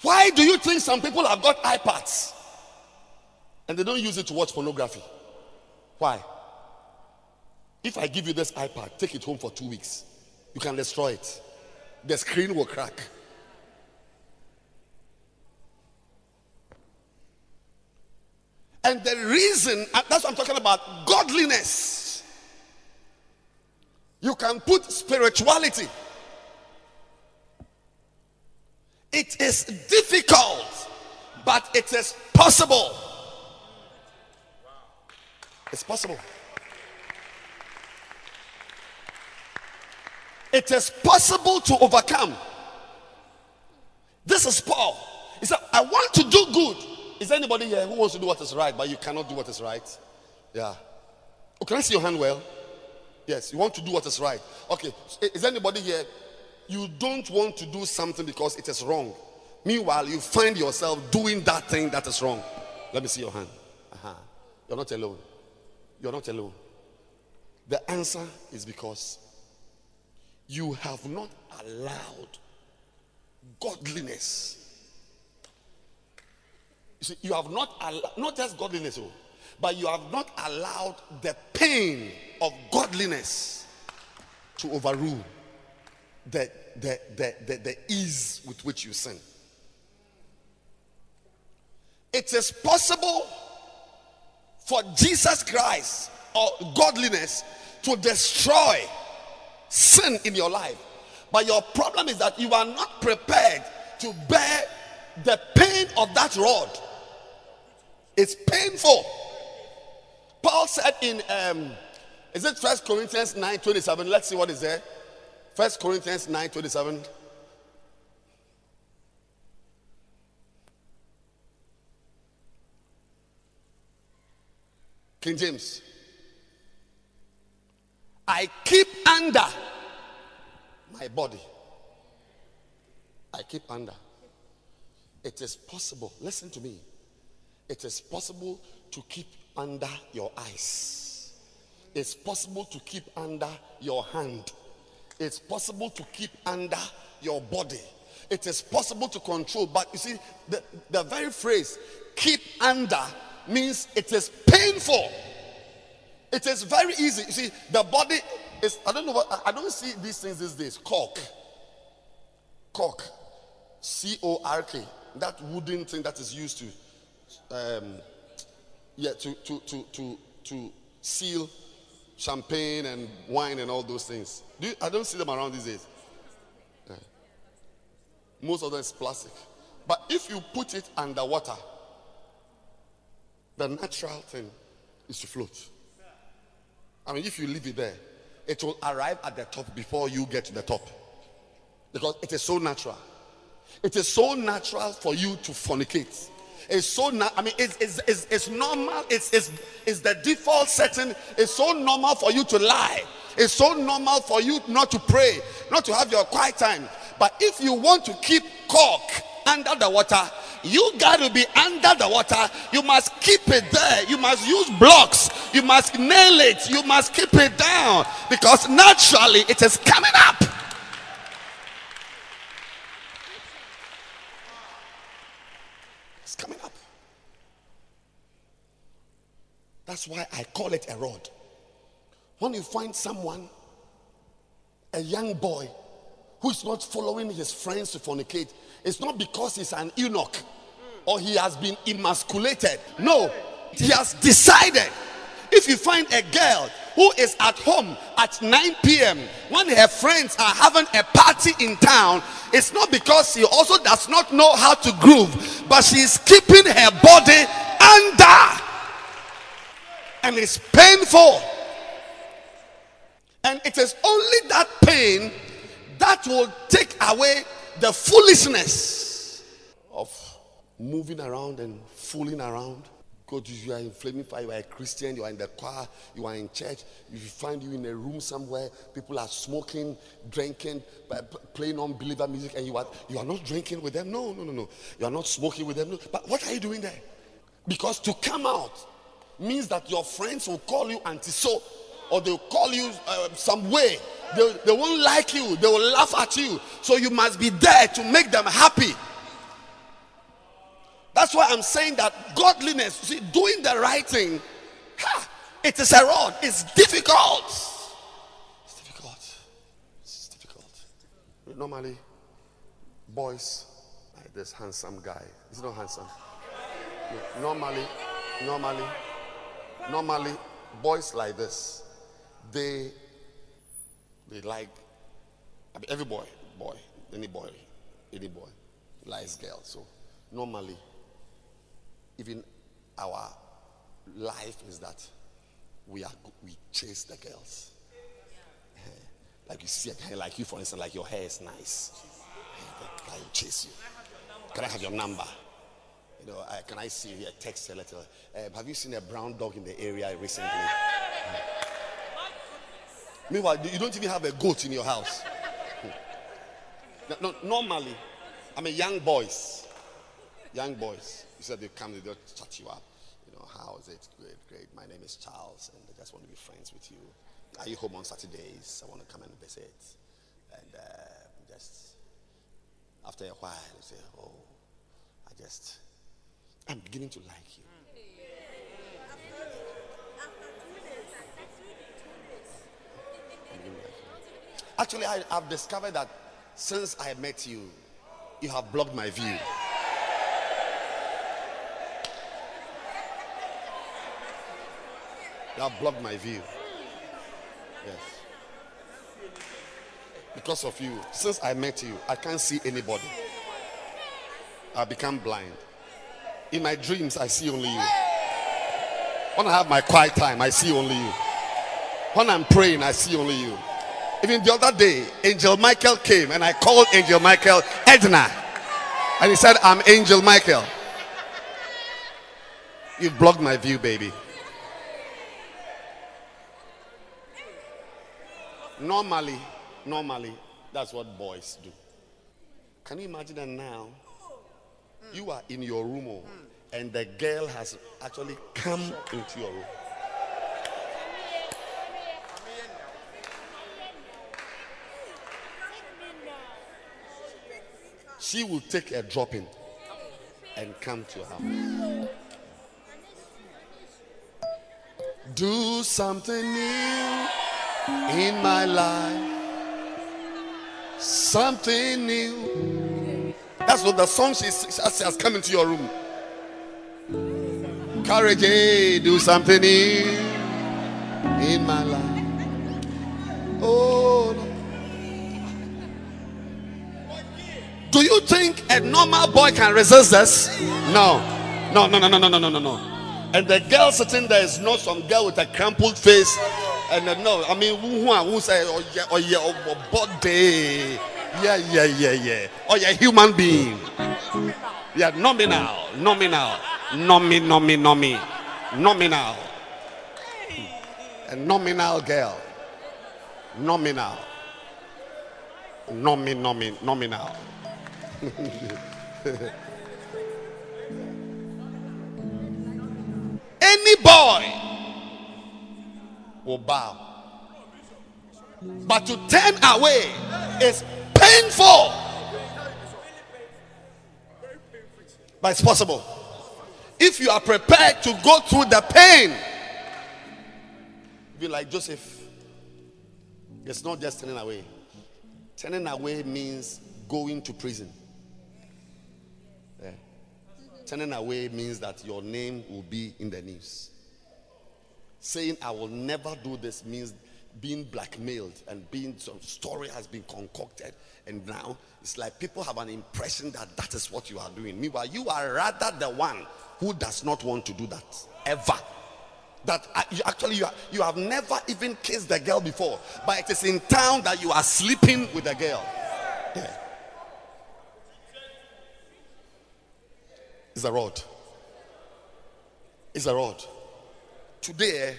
Why do you think some people have got iPads and they don't use it to watch pornography? Why? If I give you this iPad, take it home for two weeks, you can destroy it. The screen will crack. And the reason, that's what I'm talking about godliness. You can put spirituality. It is difficult, but it is possible. It's possible. It is possible to overcome. This is Paul. He said, I want to do good. Is there anybody here who wants to do what is right, but you cannot do what is right? Yeah. Oh, can I see your hand well? Yes, you want to do what is right. Okay. Is anybody here? You don't want to do something because it is wrong. Meanwhile, you find yourself doing that thing that is wrong. Let me see your hand. Uh-huh. You're not alone. You're not alone. The answer is because you have not allowed godliness. You see, you have not allowed, not just godliness, oh, but you have not allowed the pain of godliness to overrule the, the, the, the, the ease with which you sin. It is possible for Jesus Christ or godliness to destroy sin in your life. But your problem is that you are not prepared to bear the pain of that rod. It's painful. Paul said in um, is it First Corinthians 9 27? Let's see what is there. First Corinthians 9 27. King James. I keep under my body. I keep under. It is possible. Listen to me. It is possible to keep under your eyes. It's possible to keep under your hand. It's possible to keep under your body. It is possible to control. But you see, the, the very phrase keep under means it is painful. It is very easy. You see, the body is, I don't know what, I don't see these things these days. Cork. Cork. C O R K. That wooden thing that is used to, um, yeah, to, to, to, to, to seal champagne and wine and all those things. Do you, I don't see them around these days. Yeah. Most of them is plastic. But if you put it underwater, the natural thing is to float. I mean, if you leave it there, it will arrive at the top before you get to the top. Because it is so natural. It is so natural for you to fornicate. It's so, I mean, it's, it's, it's, it's normal. It's, it's, it's the default setting. It's so normal for you to lie. It's so normal for you not to pray, not to have your quiet time. But if you want to keep cork under the water, you got to be under the water. You must keep it there. You must use blocks. You must nail it. You must keep it down because naturally it is coming up. Coming up. That's why I call it a rod. When you find someone, a young boy, who is not following his friends to fornicate, it's not because he's an eunuch or he has been emasculated. No, he has decided. If you find a girl who is at home at 9 p.m. when her friends are having a party in town, it's not because she also does not know how to groove, but she is keeping her body under. And it's painful. And it is only that pain that will take away the foolishness of moving around and fooling around. God, you are in flaming fire, you are a Christian, you are in the choir, you are in church. If you find you in a room somewhere, people are smoking, drinking, playing unbeliever music, and you are you are not drinking with them. No, no, no, no. You are not smoking with them. No. But what are you doing there? Because to come out means that your friends will call you anti so or they'll call you uh, some way. They, they won't like you, they will laugh at you. So you must be there to make them happy. That's why I'm saying that godliness, see, doing the right thing, ha, it is a rod. It's difficult. It's difficult. It's difficult. Normally, boys like this handsome guy. He's not handsome. No, Normally, normally, normally, boys like this, they they like I mean, every boy, boy, any boy, any boy likes girls. So normally, even our life is that we are we chase the girls. Eh, Like you see a like you, for instance, like your hair is nice. Eh, will chase you. Can I have your number? You know, can I see you? Text a letter. Uh, have you seen a brown dog in the area recently? Meanwhile, you don't even have a goat in your house. No, no, normally, I mean, young boys, young boys, you said they come, they just chat you up. You know, how is it? Great, great. My name is Charles, and I just want to be friends with you. Are you home on Saturdays? I want to come and visit. And uh, just after a while, you say, Oh, I just, I'm beginning to like you. Actually, I, I've discovered that since I met you, you have blocked my view. Have blocked my view. Yes. Because of you, since I met you, I can't see anybody. I become blind. In my dreams, I see only you. When I have my quiet time, I see only you. When I'm praying, I see only you. Even the other day, Angel Michael came and I called Angel Michael Edna. And he said, I'm Angel Michael. You've blocked my view, baby. Normally, normally, that's what boys do. Can you imagine that now? You are in your room oh, and the girl has actually come into your room. She will take a dropping and come to your house. Do something new in my life. Something new. That's what the song she, she has come into your room. Courage, hey, do something new in my life. Oh, no. Do you think a normal boy can resist this? No. No, no, no, no, no, no, no, no. And the girl sitting there is not some girl with a crumpled face and uh, no, I mean, who who- who say, oh yeah, oh yeah, oh, oh, body. Yeah, yeah, yeah, yeah. Oh yeah, human being. Yeah, nominal, nominal, nomi, nomi, nomi, nominal. A nominal girl. Nominal. Nomi, nomi, nominal. <laughs> Any boy will bow. But to turn away is painful. But it's possible. If you are prepared to go through the pain, be like Joseph. It's not just turning away. Turning away means going to prison. Yeah. Turning away means that your name will be in the news. Saying I will never do this means being blackmailed and being some story has been concocted. And now it's like people have an impression that that is what you are doing. Meanwhile you are rather the one who does not want to do that ever. That uh, actually you, are, you have never even kissed the girl before but it is in town that you are sleeping with the girl. Yeah. it's a rod. It's a rod today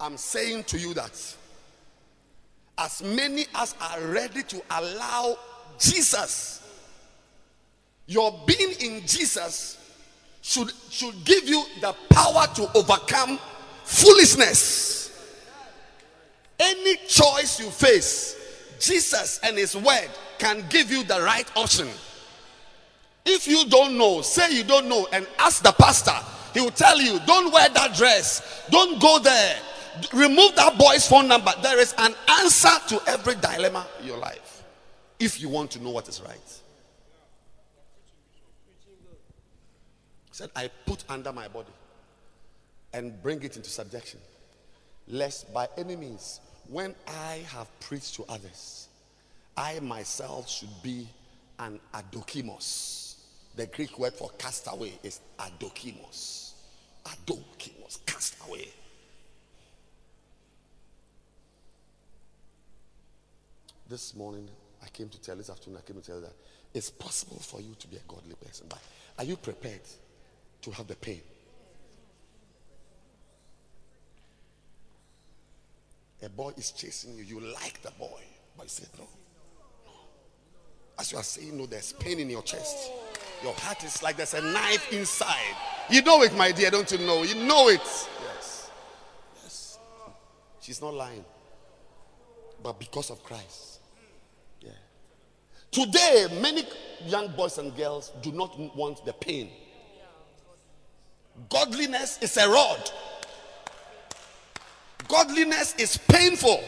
i'm saying to you that as many as are ready to allow jesus your being in jesus should should give you the power to overcome foolishness Any choice you face, Jesus and His Word can give you the right option. If you don't know, say you don't know and ask the pastor. He will tell you, don't wear that dress, don't go there, remove that boy's phone number. There is an answer to every dilemma in your life if you want to know what is right. He said, I put under my body and bring it into subjection, lest by any means, when I have preached to others, I myself should be an adokimos. The Greek word for castaway is adokimos. Adokimos, castaway. This morning, I came to tell this afternoon, I came to tell you that it's possible for you to be a godly person, but are you prepared to have the pain? A boy is chasing you, you like the boy, but you said no. no. As you are saying no, there's pain in your chest. Your heart is like there's a knife inside. You know it, my dear, don't you know? You know it. Yes. Yes. She's not lying. But because of Christ. Yeah. Today, many young boys and girls do not want the pain. Godliness is a rod. Godliness is painful.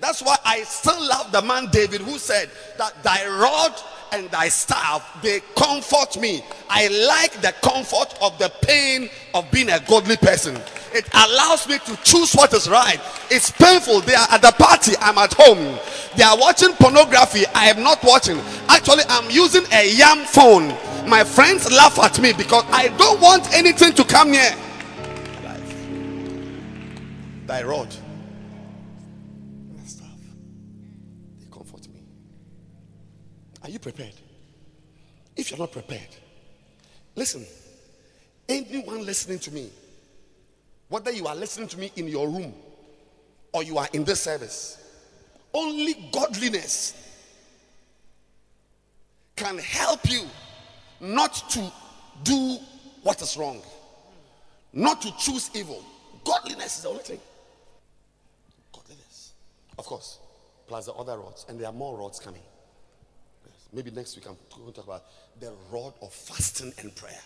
That's why I still love the man David who said that thy rod and thy staff they comfort me. I like the comfort of the pain of being a godly person. It allows me to choose what is right. It's painful. They are at the party. I'm at home. They are watching pornography. I am not watching. Actually, I'm using a yam phone. My friends laugh at me because I don't want anything to come near thy rod are you prepared if you're not prepared listen anyone listening to me whether you are listening to me in your room or you are in this service only godliness can help you not to do what is wrong not to choose evil godliness is the only thing Godliness. Of course. Plus the other rods. And there are more rods coming. Maybe next week I'm going to talk about the rod of fasting and prayer.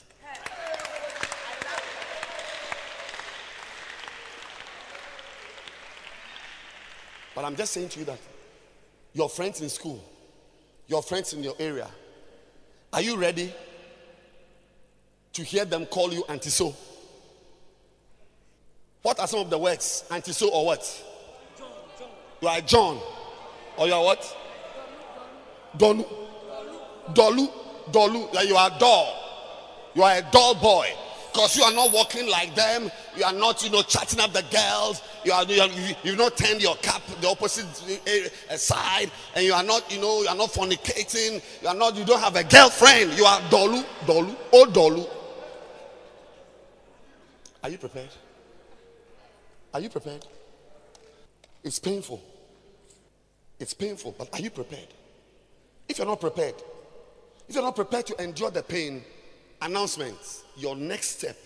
But I'm just saying to you that your friends in school, your friends in your area, are you ready to hear them call you anti so? What are some of the words? Anti so or what? You are John. Or you are what? Dolu. Dolu. Dolu. Like you are a doll. You are a doll boy. Because you are not walking like them. You are not, you know, chatting up the girls. You are, you are you've not turned your cap the opposite uh, side. And you are not, you know, you are not fornicating. You are not, you don't have a girlfriend. You are Dolu. Dolu. Oh, Dolu. Are you prepared? Are you prepared? It's painful. It's painful, but are you prepared? If you're not prepared, if you're not prepared to endure the pain, announcements, your next step,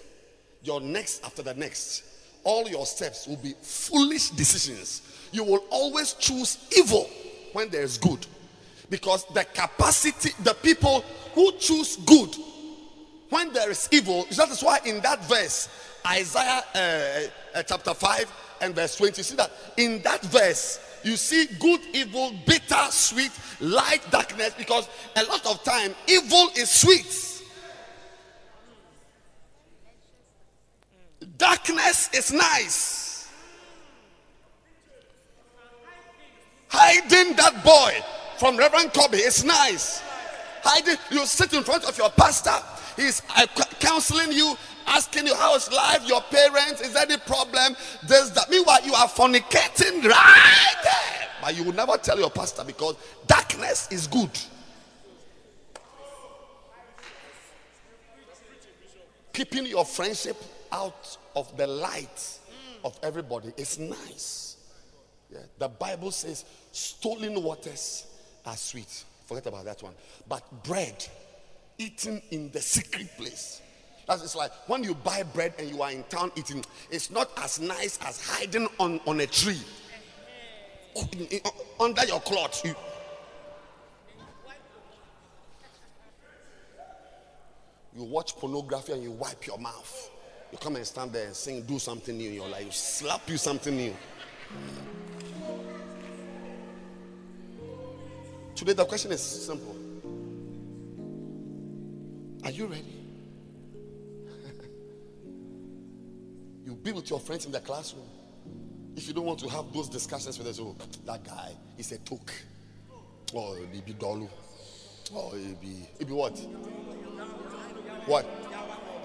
your next after the next, all your steps will be foolish decisions. You will always choose evil when there is good. Because the capacity, the people who choose good when there is evil, that is why in that verse, Isaiah uh, uh, chapter 5 and verse 20, see that in that verse, you see good, evil, bitter, sweet, light, darkness, because a lot of time evil is sweet. Darkness is nice. Hiding that boy from Reverend Kobe is nice. Hiding, you sit in front of your pastor, he's uh, counseling you, asking you how's life, your parents, is there any problem? There's that. Meanwhile, you are fornicating right there. But you will never tell your pastor because darkness is good. Keeping your friendship out of the light of everybody is nice. Yeah. The Bible says stolen waters are sweet. Forget about that one. But bread eaten in the secret place that's it's like when you buy bread and you are in town eating, it's not as nice as hiding on, on a tree. Oh, under your cloth. You, you watch pornography and you wipe your mouth. You come and stand there and sing, do something new in your life. Slap you something new. Today, the question is simple Are you ready? You be with your friends in the classroom. If you don't want to have those discussions with us, oh, that guy is a took. Oh, he be dolu. Oh, he be, he be what? What?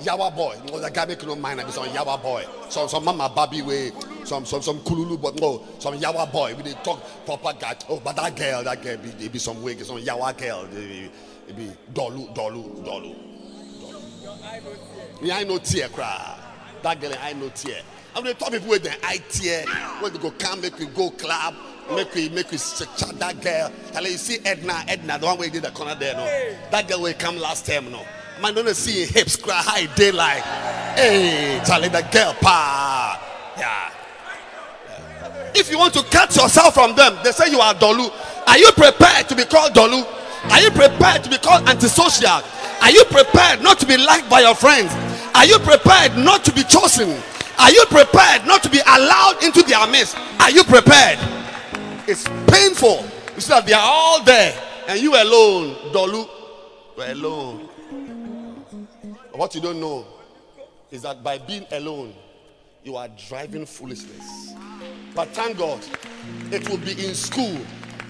Yawa boy. No, the guy make no mind. I be some Yawa boy. Some some mama baby way. Some some some kululu, but no, some Yawa boy. We they talk proper guy. Oh, but that girl, that girl be they be some way. Some Yawa girl. They be, be dolu, dolu, dolu. Me, I know tear cry. That girl, I know tear. I'm gonna talk people with the eye tear. When we go come, make we go club, make we make we chat that girl. Tell you see Edna, Edna, the one where did the corner there, no. That girl will come last time, no. Man, don't see hips cry high daylight. hey, Charlie, the girl, pa, yeah. If you want to cut yourself from them, they say you are Dolu. Are you prepared to be called Dolu? Are you prepared to be called antisocial? Are you prepared not to be liked by your friends? Are you prepared not to be chosen? Are you prepared not to be allowed into their midst? Are you prepared? It's painful. You see that they are all there and you alone, Dolu. You're alone. What you don't know is that by being alone, you are driving foolishness. But thank God, it will be in school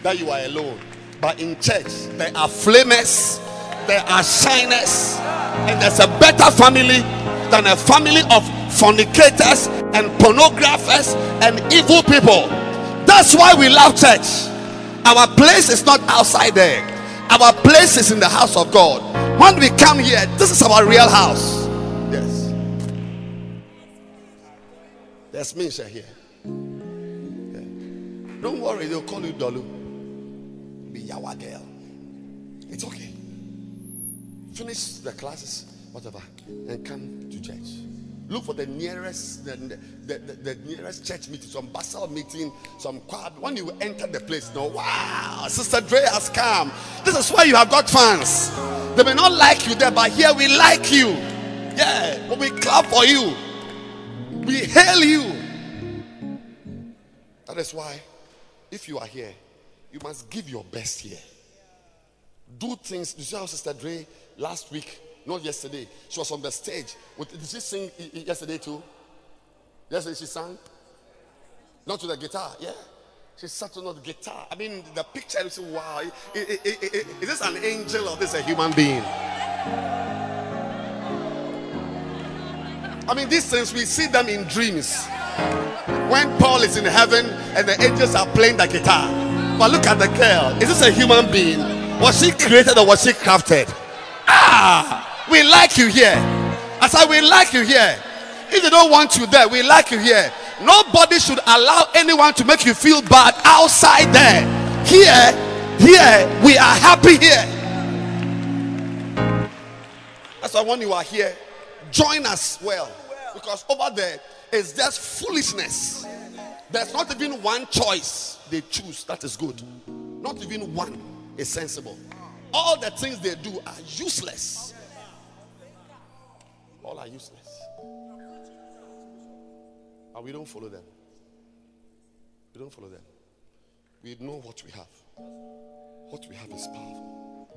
that you are alone. But in church, there are flamers, there are shiners, and there's a better family than a family of fornicators and pornographers and evil people. That's why we love church. Our place is not outside there, our place is in the house of God. When we come here, this is our real house. Yes. There's Minsha here. Yeah. Don't worry, they'll call you Dolu. Be Yawa girl. It's okay. Finish the classes, whatever, and come to church. Look for the nearest, the, the, the, the nearest church meeting, some basal meeting, some choir. When you enter the place, no, wow, Sister Dre has come. This is why you have got fans. They may not like you there, but here we like you. Yeah, we clap for you. We hail you. That is why, if you are here, you must give your best here. Do things. You see how Sister Dre last week, not yesterday, she was on the stage. With, did she sing yesterday too? Yesterday she sang? Not to the guitar, yeah. She sat on the guitar. I mean, the picture, you say, wow, i- i- i- i- i- is this an angel or this a human being? I mean, these things, we see them in dreams. When Paul is in heaven and the angels are playing the guitar. But look at the girl. Is this a human being? Was she created or was she crafted? Ah, we like you here. I said, we like you here. If they don't want you there, we like you here. Nobody should allow anyone to make you feel bad outside there. Here, here, we are happy here. That's why when you are here, join us well. Because over there is just foolishness. There's not even one choice they choose that is good. Not even one is sensible. All the things they do are useless. All are useless. And we don't follow them. We don't follow them. We know what we have. What we have is powerful.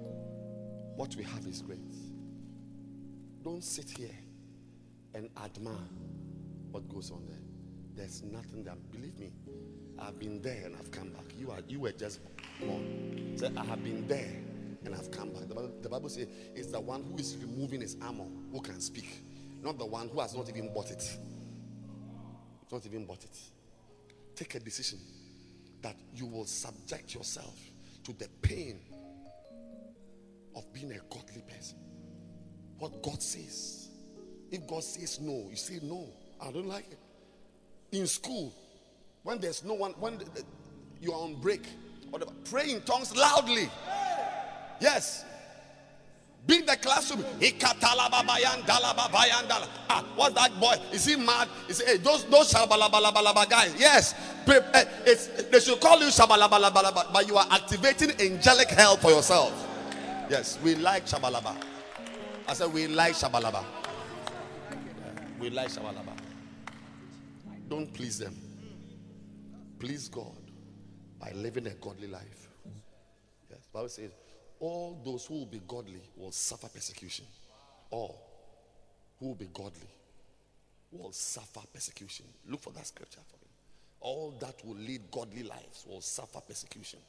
What we have is great. Don't sit here and admire what goes on there. There's nothing that believe me. I've been there and I've come back. You are you were just born. Say I have been there and I've come back. The Bible, the Bible says it's the one who is removing his armor who can speak, not the one who has not even bought it. Not even bought it. Take a decision that you will subject yourself to the pain of being a godly person. What God says. If God says no, you say no. I don't like it. In school, when there's no one, when you are on break, whatever, pray in tongues loudly. Yes. Be in the classroom. Ah, what's that boy? Is he mad? Is hey, those those shabalabalaba guys? Yes. Eh, it's, they should call you Shabalaba, but you are activating angelic help for yourself. Yes, we like Shabalaba. I said we like Shabalaba. We like Shabalaba. Don't please them. Please God by living a godly life. Yes, Bible says all those who will be godly will suffer persecution. All who will be godly will suffer persecution. Look for that scripture for me. All that will lead godly lives will suffer persecution.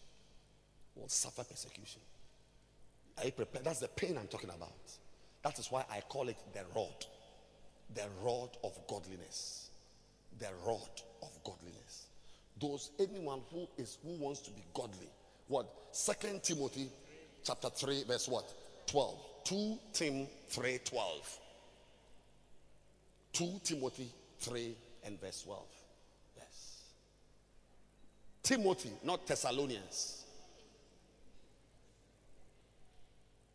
Will suffer persecution. Are you prepared? That's the pain I'm talking about. That is why I call it the rod. The rod of godliness. The rod of godliness. Those anyone who is who wants to be godly. What? Second Timothy chapter 3, verse what? 12. 2 Tim 3 12. 2 Timothy 3 and verse 12. Yes. Timothy, not Thessalonians.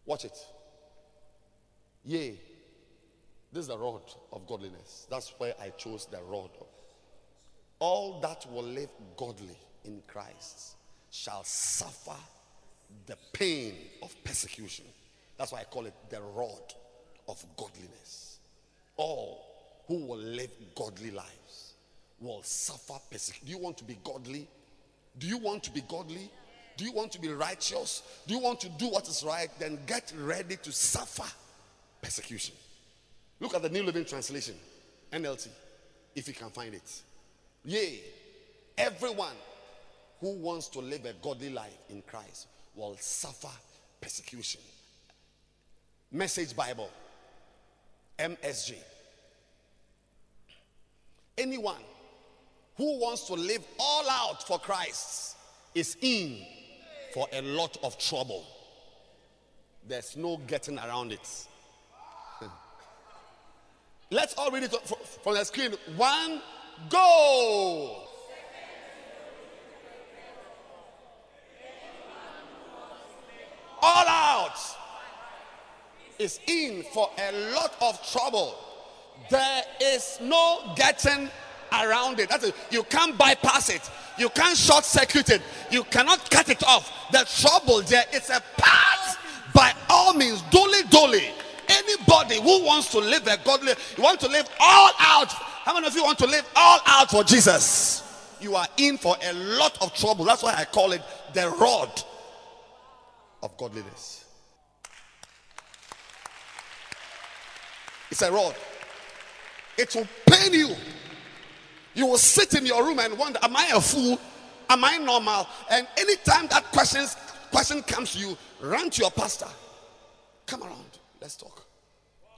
Watch it. Yea, this is the rod of godliness. That's why I chose the rod. All that will live godly in Christ shall suffer the pain of persecution. That's why I call it the rod of godliness. All who will live godly lives will suffer persecution. Do you want to be godly? Do you want to be godly? Do you want to be righteous? Do you want to do what is right? Then get ready to suffer persecution. Look at the New Living Translation, NLT, if you can find it. Yea, everyone who wants to live a godly life in Christ will suffer persecution. Message Bible, MSG. Anyone who wants to live all out for Christ is in for a lot of trouble. There's no getting around it. Let's all read it from the screen. One, go. All out is in for a lot of trouble. There is no getting around it. That's. You can't bypass it. You can't short circuit it. You cannot cut it off. The trouble there is a path. By all means, dolly dolly. Anybody who wants to live a godly, you want to live all out. How many of you want to live all out for Jesus? You are in for a lot of trouble. That's why I call it the rod of godliness. It's a rod. It will pain you. You will sit in your room and wonder, Am I a fool? Am I normal? And anytime that questions, question comes to you, run to your pastor. Come around. Let's talk.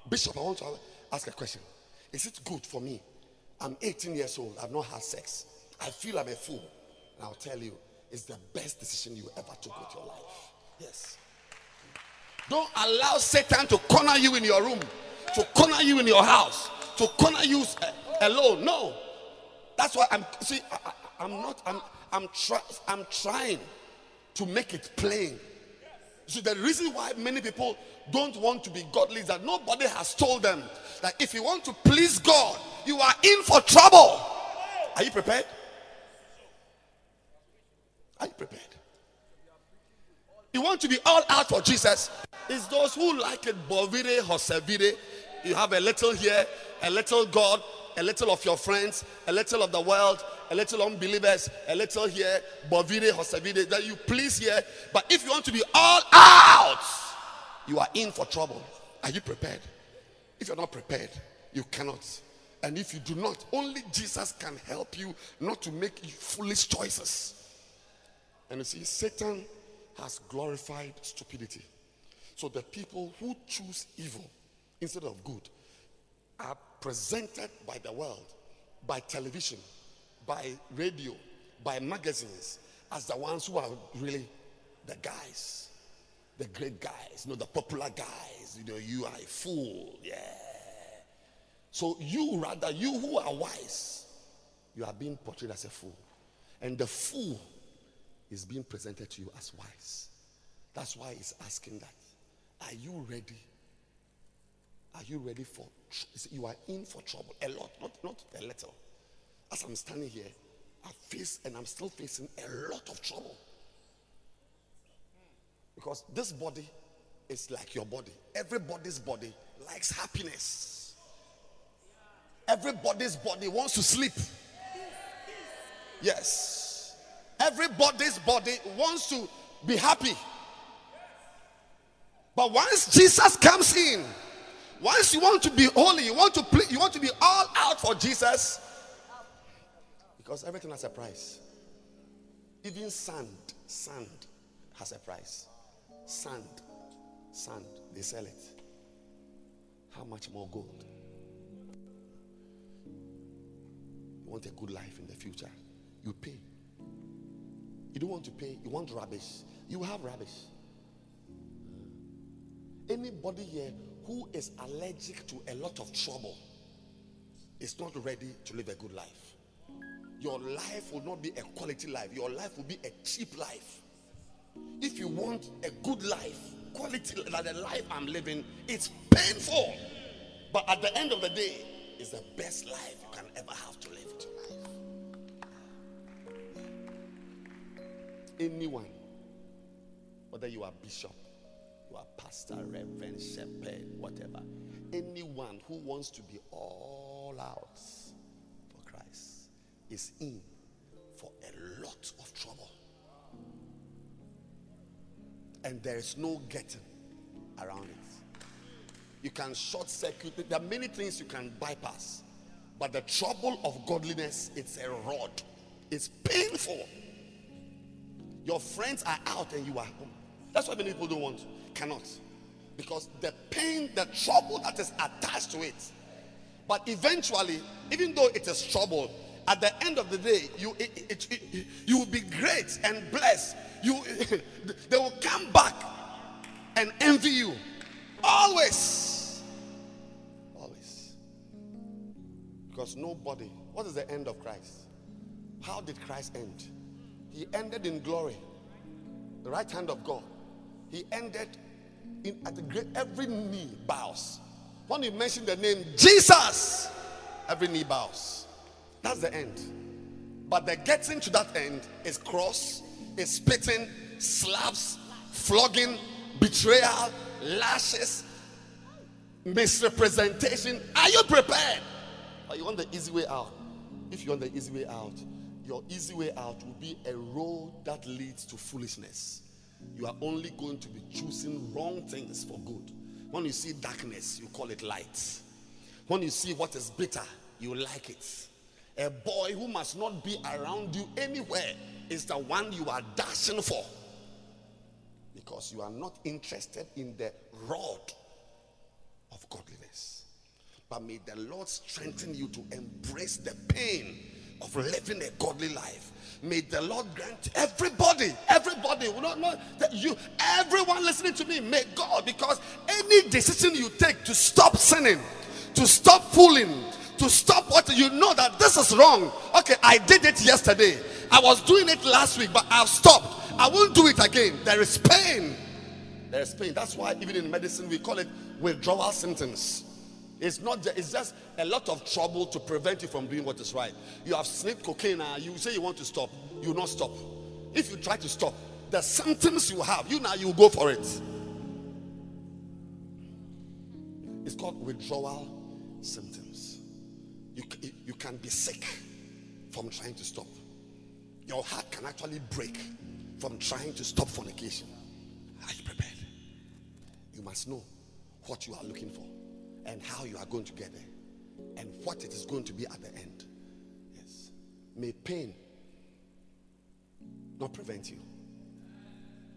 Bishop, I want to ask a question. Is it good for me? I'm 18 years old. I've not had sex. I feel I'm a fool. And I'll tell you, it's the best decision you ever took with your life. Yes. Don't allow Satan to corner you in your room, to corner you in your house, to corner you uh, alone. No. That's why I'm see, I, am not, I'm I'm trying I'm trying to make it plain. See, the reason why many people don't want to be godly is that nobody has told them that if you want to please God, you are in for trouble. Are you prepared? Are you prepared? You want to be all out for Jesus? It's those who like it, bovire, hosevire. You have a little here, a little God, a little of your friends, a little of the world, a little unbelievers, a little here, bovire, hosevire, that you please here. But if you want to be all out, you are in for trouble. Are you prepared? If you're not prepared, you cannot. And if you do not, only Jesus can help you not to make foolish choices. And you see, Satan has glorified stupidity. So the people who choose evil instead of good are presented by the world, by television, by radio, by magazines as the ones who are really the guys, the great guys, you know, the popular guys. You know, you are a fool, yeah. So you rather, you who are wise, you are being portrayed as a fool. And the fool is being presented to you as wise. That's why he's asking that. Are you ready? Are you ready for? You are in for trouble a lot, not not a little. As I'm standing here, I face and I'm still facing a lot of trouble. Because this body is like your body. Everybody's body likes happiness. Everybody's body wants to sleep. Yes. Everybody's body wants to be happy. But once Jesus comes in, once you want to be holy, you want to you want to be all out for Jesus, because everything has a price. Even sand, sand has a price. Sand, sand, they sell it. How much more gold? You want a good life in the future? You pay. You don't want to pay, you want rubbish. You have rubbish. Anybody here who is allergic to a lot of trouble is not ready to live a good life. Your life will not be a quality life, your life will be a cheap life. If you want a good life, quality like the life I'm living, it's painful. But at the end of the day, it's the best life you can ever have Anyone, whether you are bishop, you are pastor, reverend, shepherd, whatever, anyone who wants to be all out for Christ is in for a lot of trouble. And there is no getting around it. You can short circuit. There are many things you can bypass. But the trouble of godliness, it's a rod. It's painful. Your friends are out and you are home. That's why many people don't want, cannot. Because the pain, the trouble that is attached to it. But eventually, even though it is trouble, at the end of the day, you it, it, it- you will be great and blessed. You <laughs> they will come back and envy you. Always. Always. Because nobody, what is the end of Christ? How did Christ end? He ended in glory, the right hand of God. He ended in at the great every knee bows. When you mention the name Jesus, every knee bows. That's the end. But the getting to that end is cross, is spitting, slaps, flogging, betrayal, lashes, misrepresentation. Are you prepared? Or you want the easy way out? If you want the easy way out, your easy way out will be a road that leads to foolishness. You are only going to be choosing wrong things for good. When you see darkness, you call it light. When you see what is bitter, you like it. A boy who must not be around you anywhere is the one you are dashing for because you are not interested in the rod of godliness. But may the Lord strengthen you to embrace the pain of living a godly life. May the Lord grant everybody, everybody, not, not you, everyone listening to me, may God, because any decision you take to stop sinning, to stop fooling, to stop what you know that this is wrong. Okay, I did it yesterday. I was doing it last week, but I've stopped. I won't do it again. There is pain. There is pain. That's why even in medicine we call it withdrawal symptoms. It's not. ju- It's just a lot of trouble to prevent you from doing what is right. You have sniffed cocaine. Now you say you want to stop. You will not stop. If you try to stop, the symptoms you have, you now you go for it. It's called withdrawal symptoms. You, you can be sick from trying to stop. Your heart can actually break from trying to stop fornication. Are you prepared? You must know what you are looking for and how you are going to get there and what it is going to be at the end. Yes. May pain not prevent you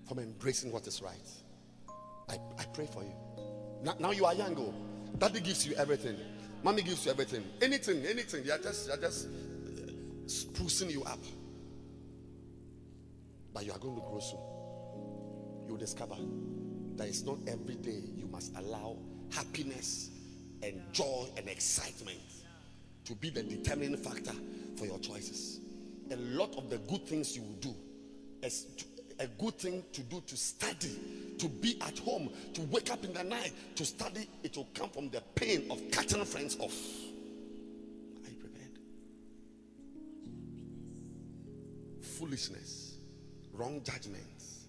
from embracing what is right. I, I pray for you. Now, now you are young, oh. Daddy gives you everything. Mommy gives you everything. Anything, anything. They are just, they are just uh, sprucing you up. But you are going to grow soon. You will discover that it's not every day you must allow happiness and joy and excitement to be the determining factor for your choices. A lot of the good things you will do is a good thing to do to study, to be at home, to wake up in the night, to study. It will come from the pain of cutting friends off. Are you prepared? foolishness, wrong judgments,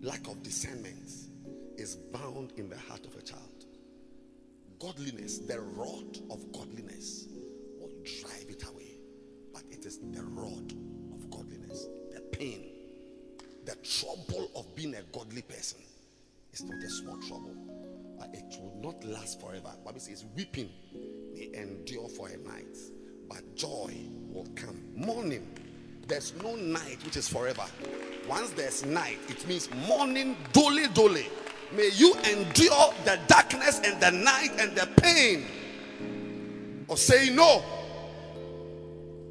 lack of discernment is bound in the heart of a child. Godliness, the rod of godliness, will drive it away. But it is the rod of godliness, the pain, the trouble of being a godly person. It's not a small trouble, but it will not last forever. Bible says, weeping may endure for a night, but joy will come. Morning, there's no night which is forever. Once there's night, it means morning, dole dole. May you endure the darkness and the night and the pain of saying no.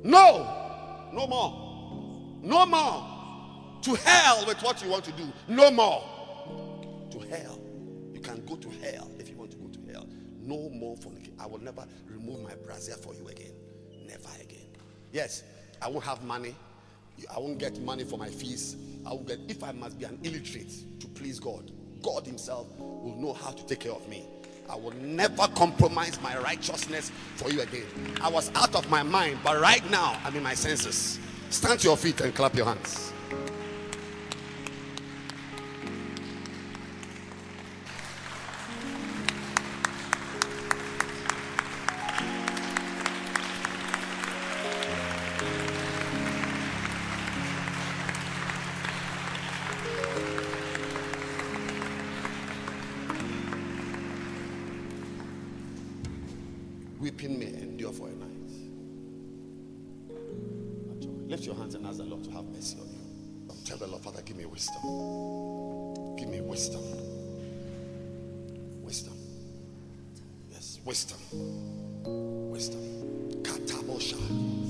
No, no more. No more. To hell with what you want to do. No more. To hell. You can go to hell if you want to go to hell. No more fornication. I will never remove my brazier for you again. Never again. Yes, I won't have money. I won't get money for my fees. I will get if I must be an illiterate to please God. God Himself will know how to take care of me. I will never compromise my righteousness for you again. I was out of my mind, but right now I'm in my senses. Stand to your feet and clap your hands. Lift your hands and ask the Lord to have mercy on you. Tell the Lord, Father, give me wisdom. Give me wisdom. Wisdom. Yes, wisdom. Wisdom. Katabosha.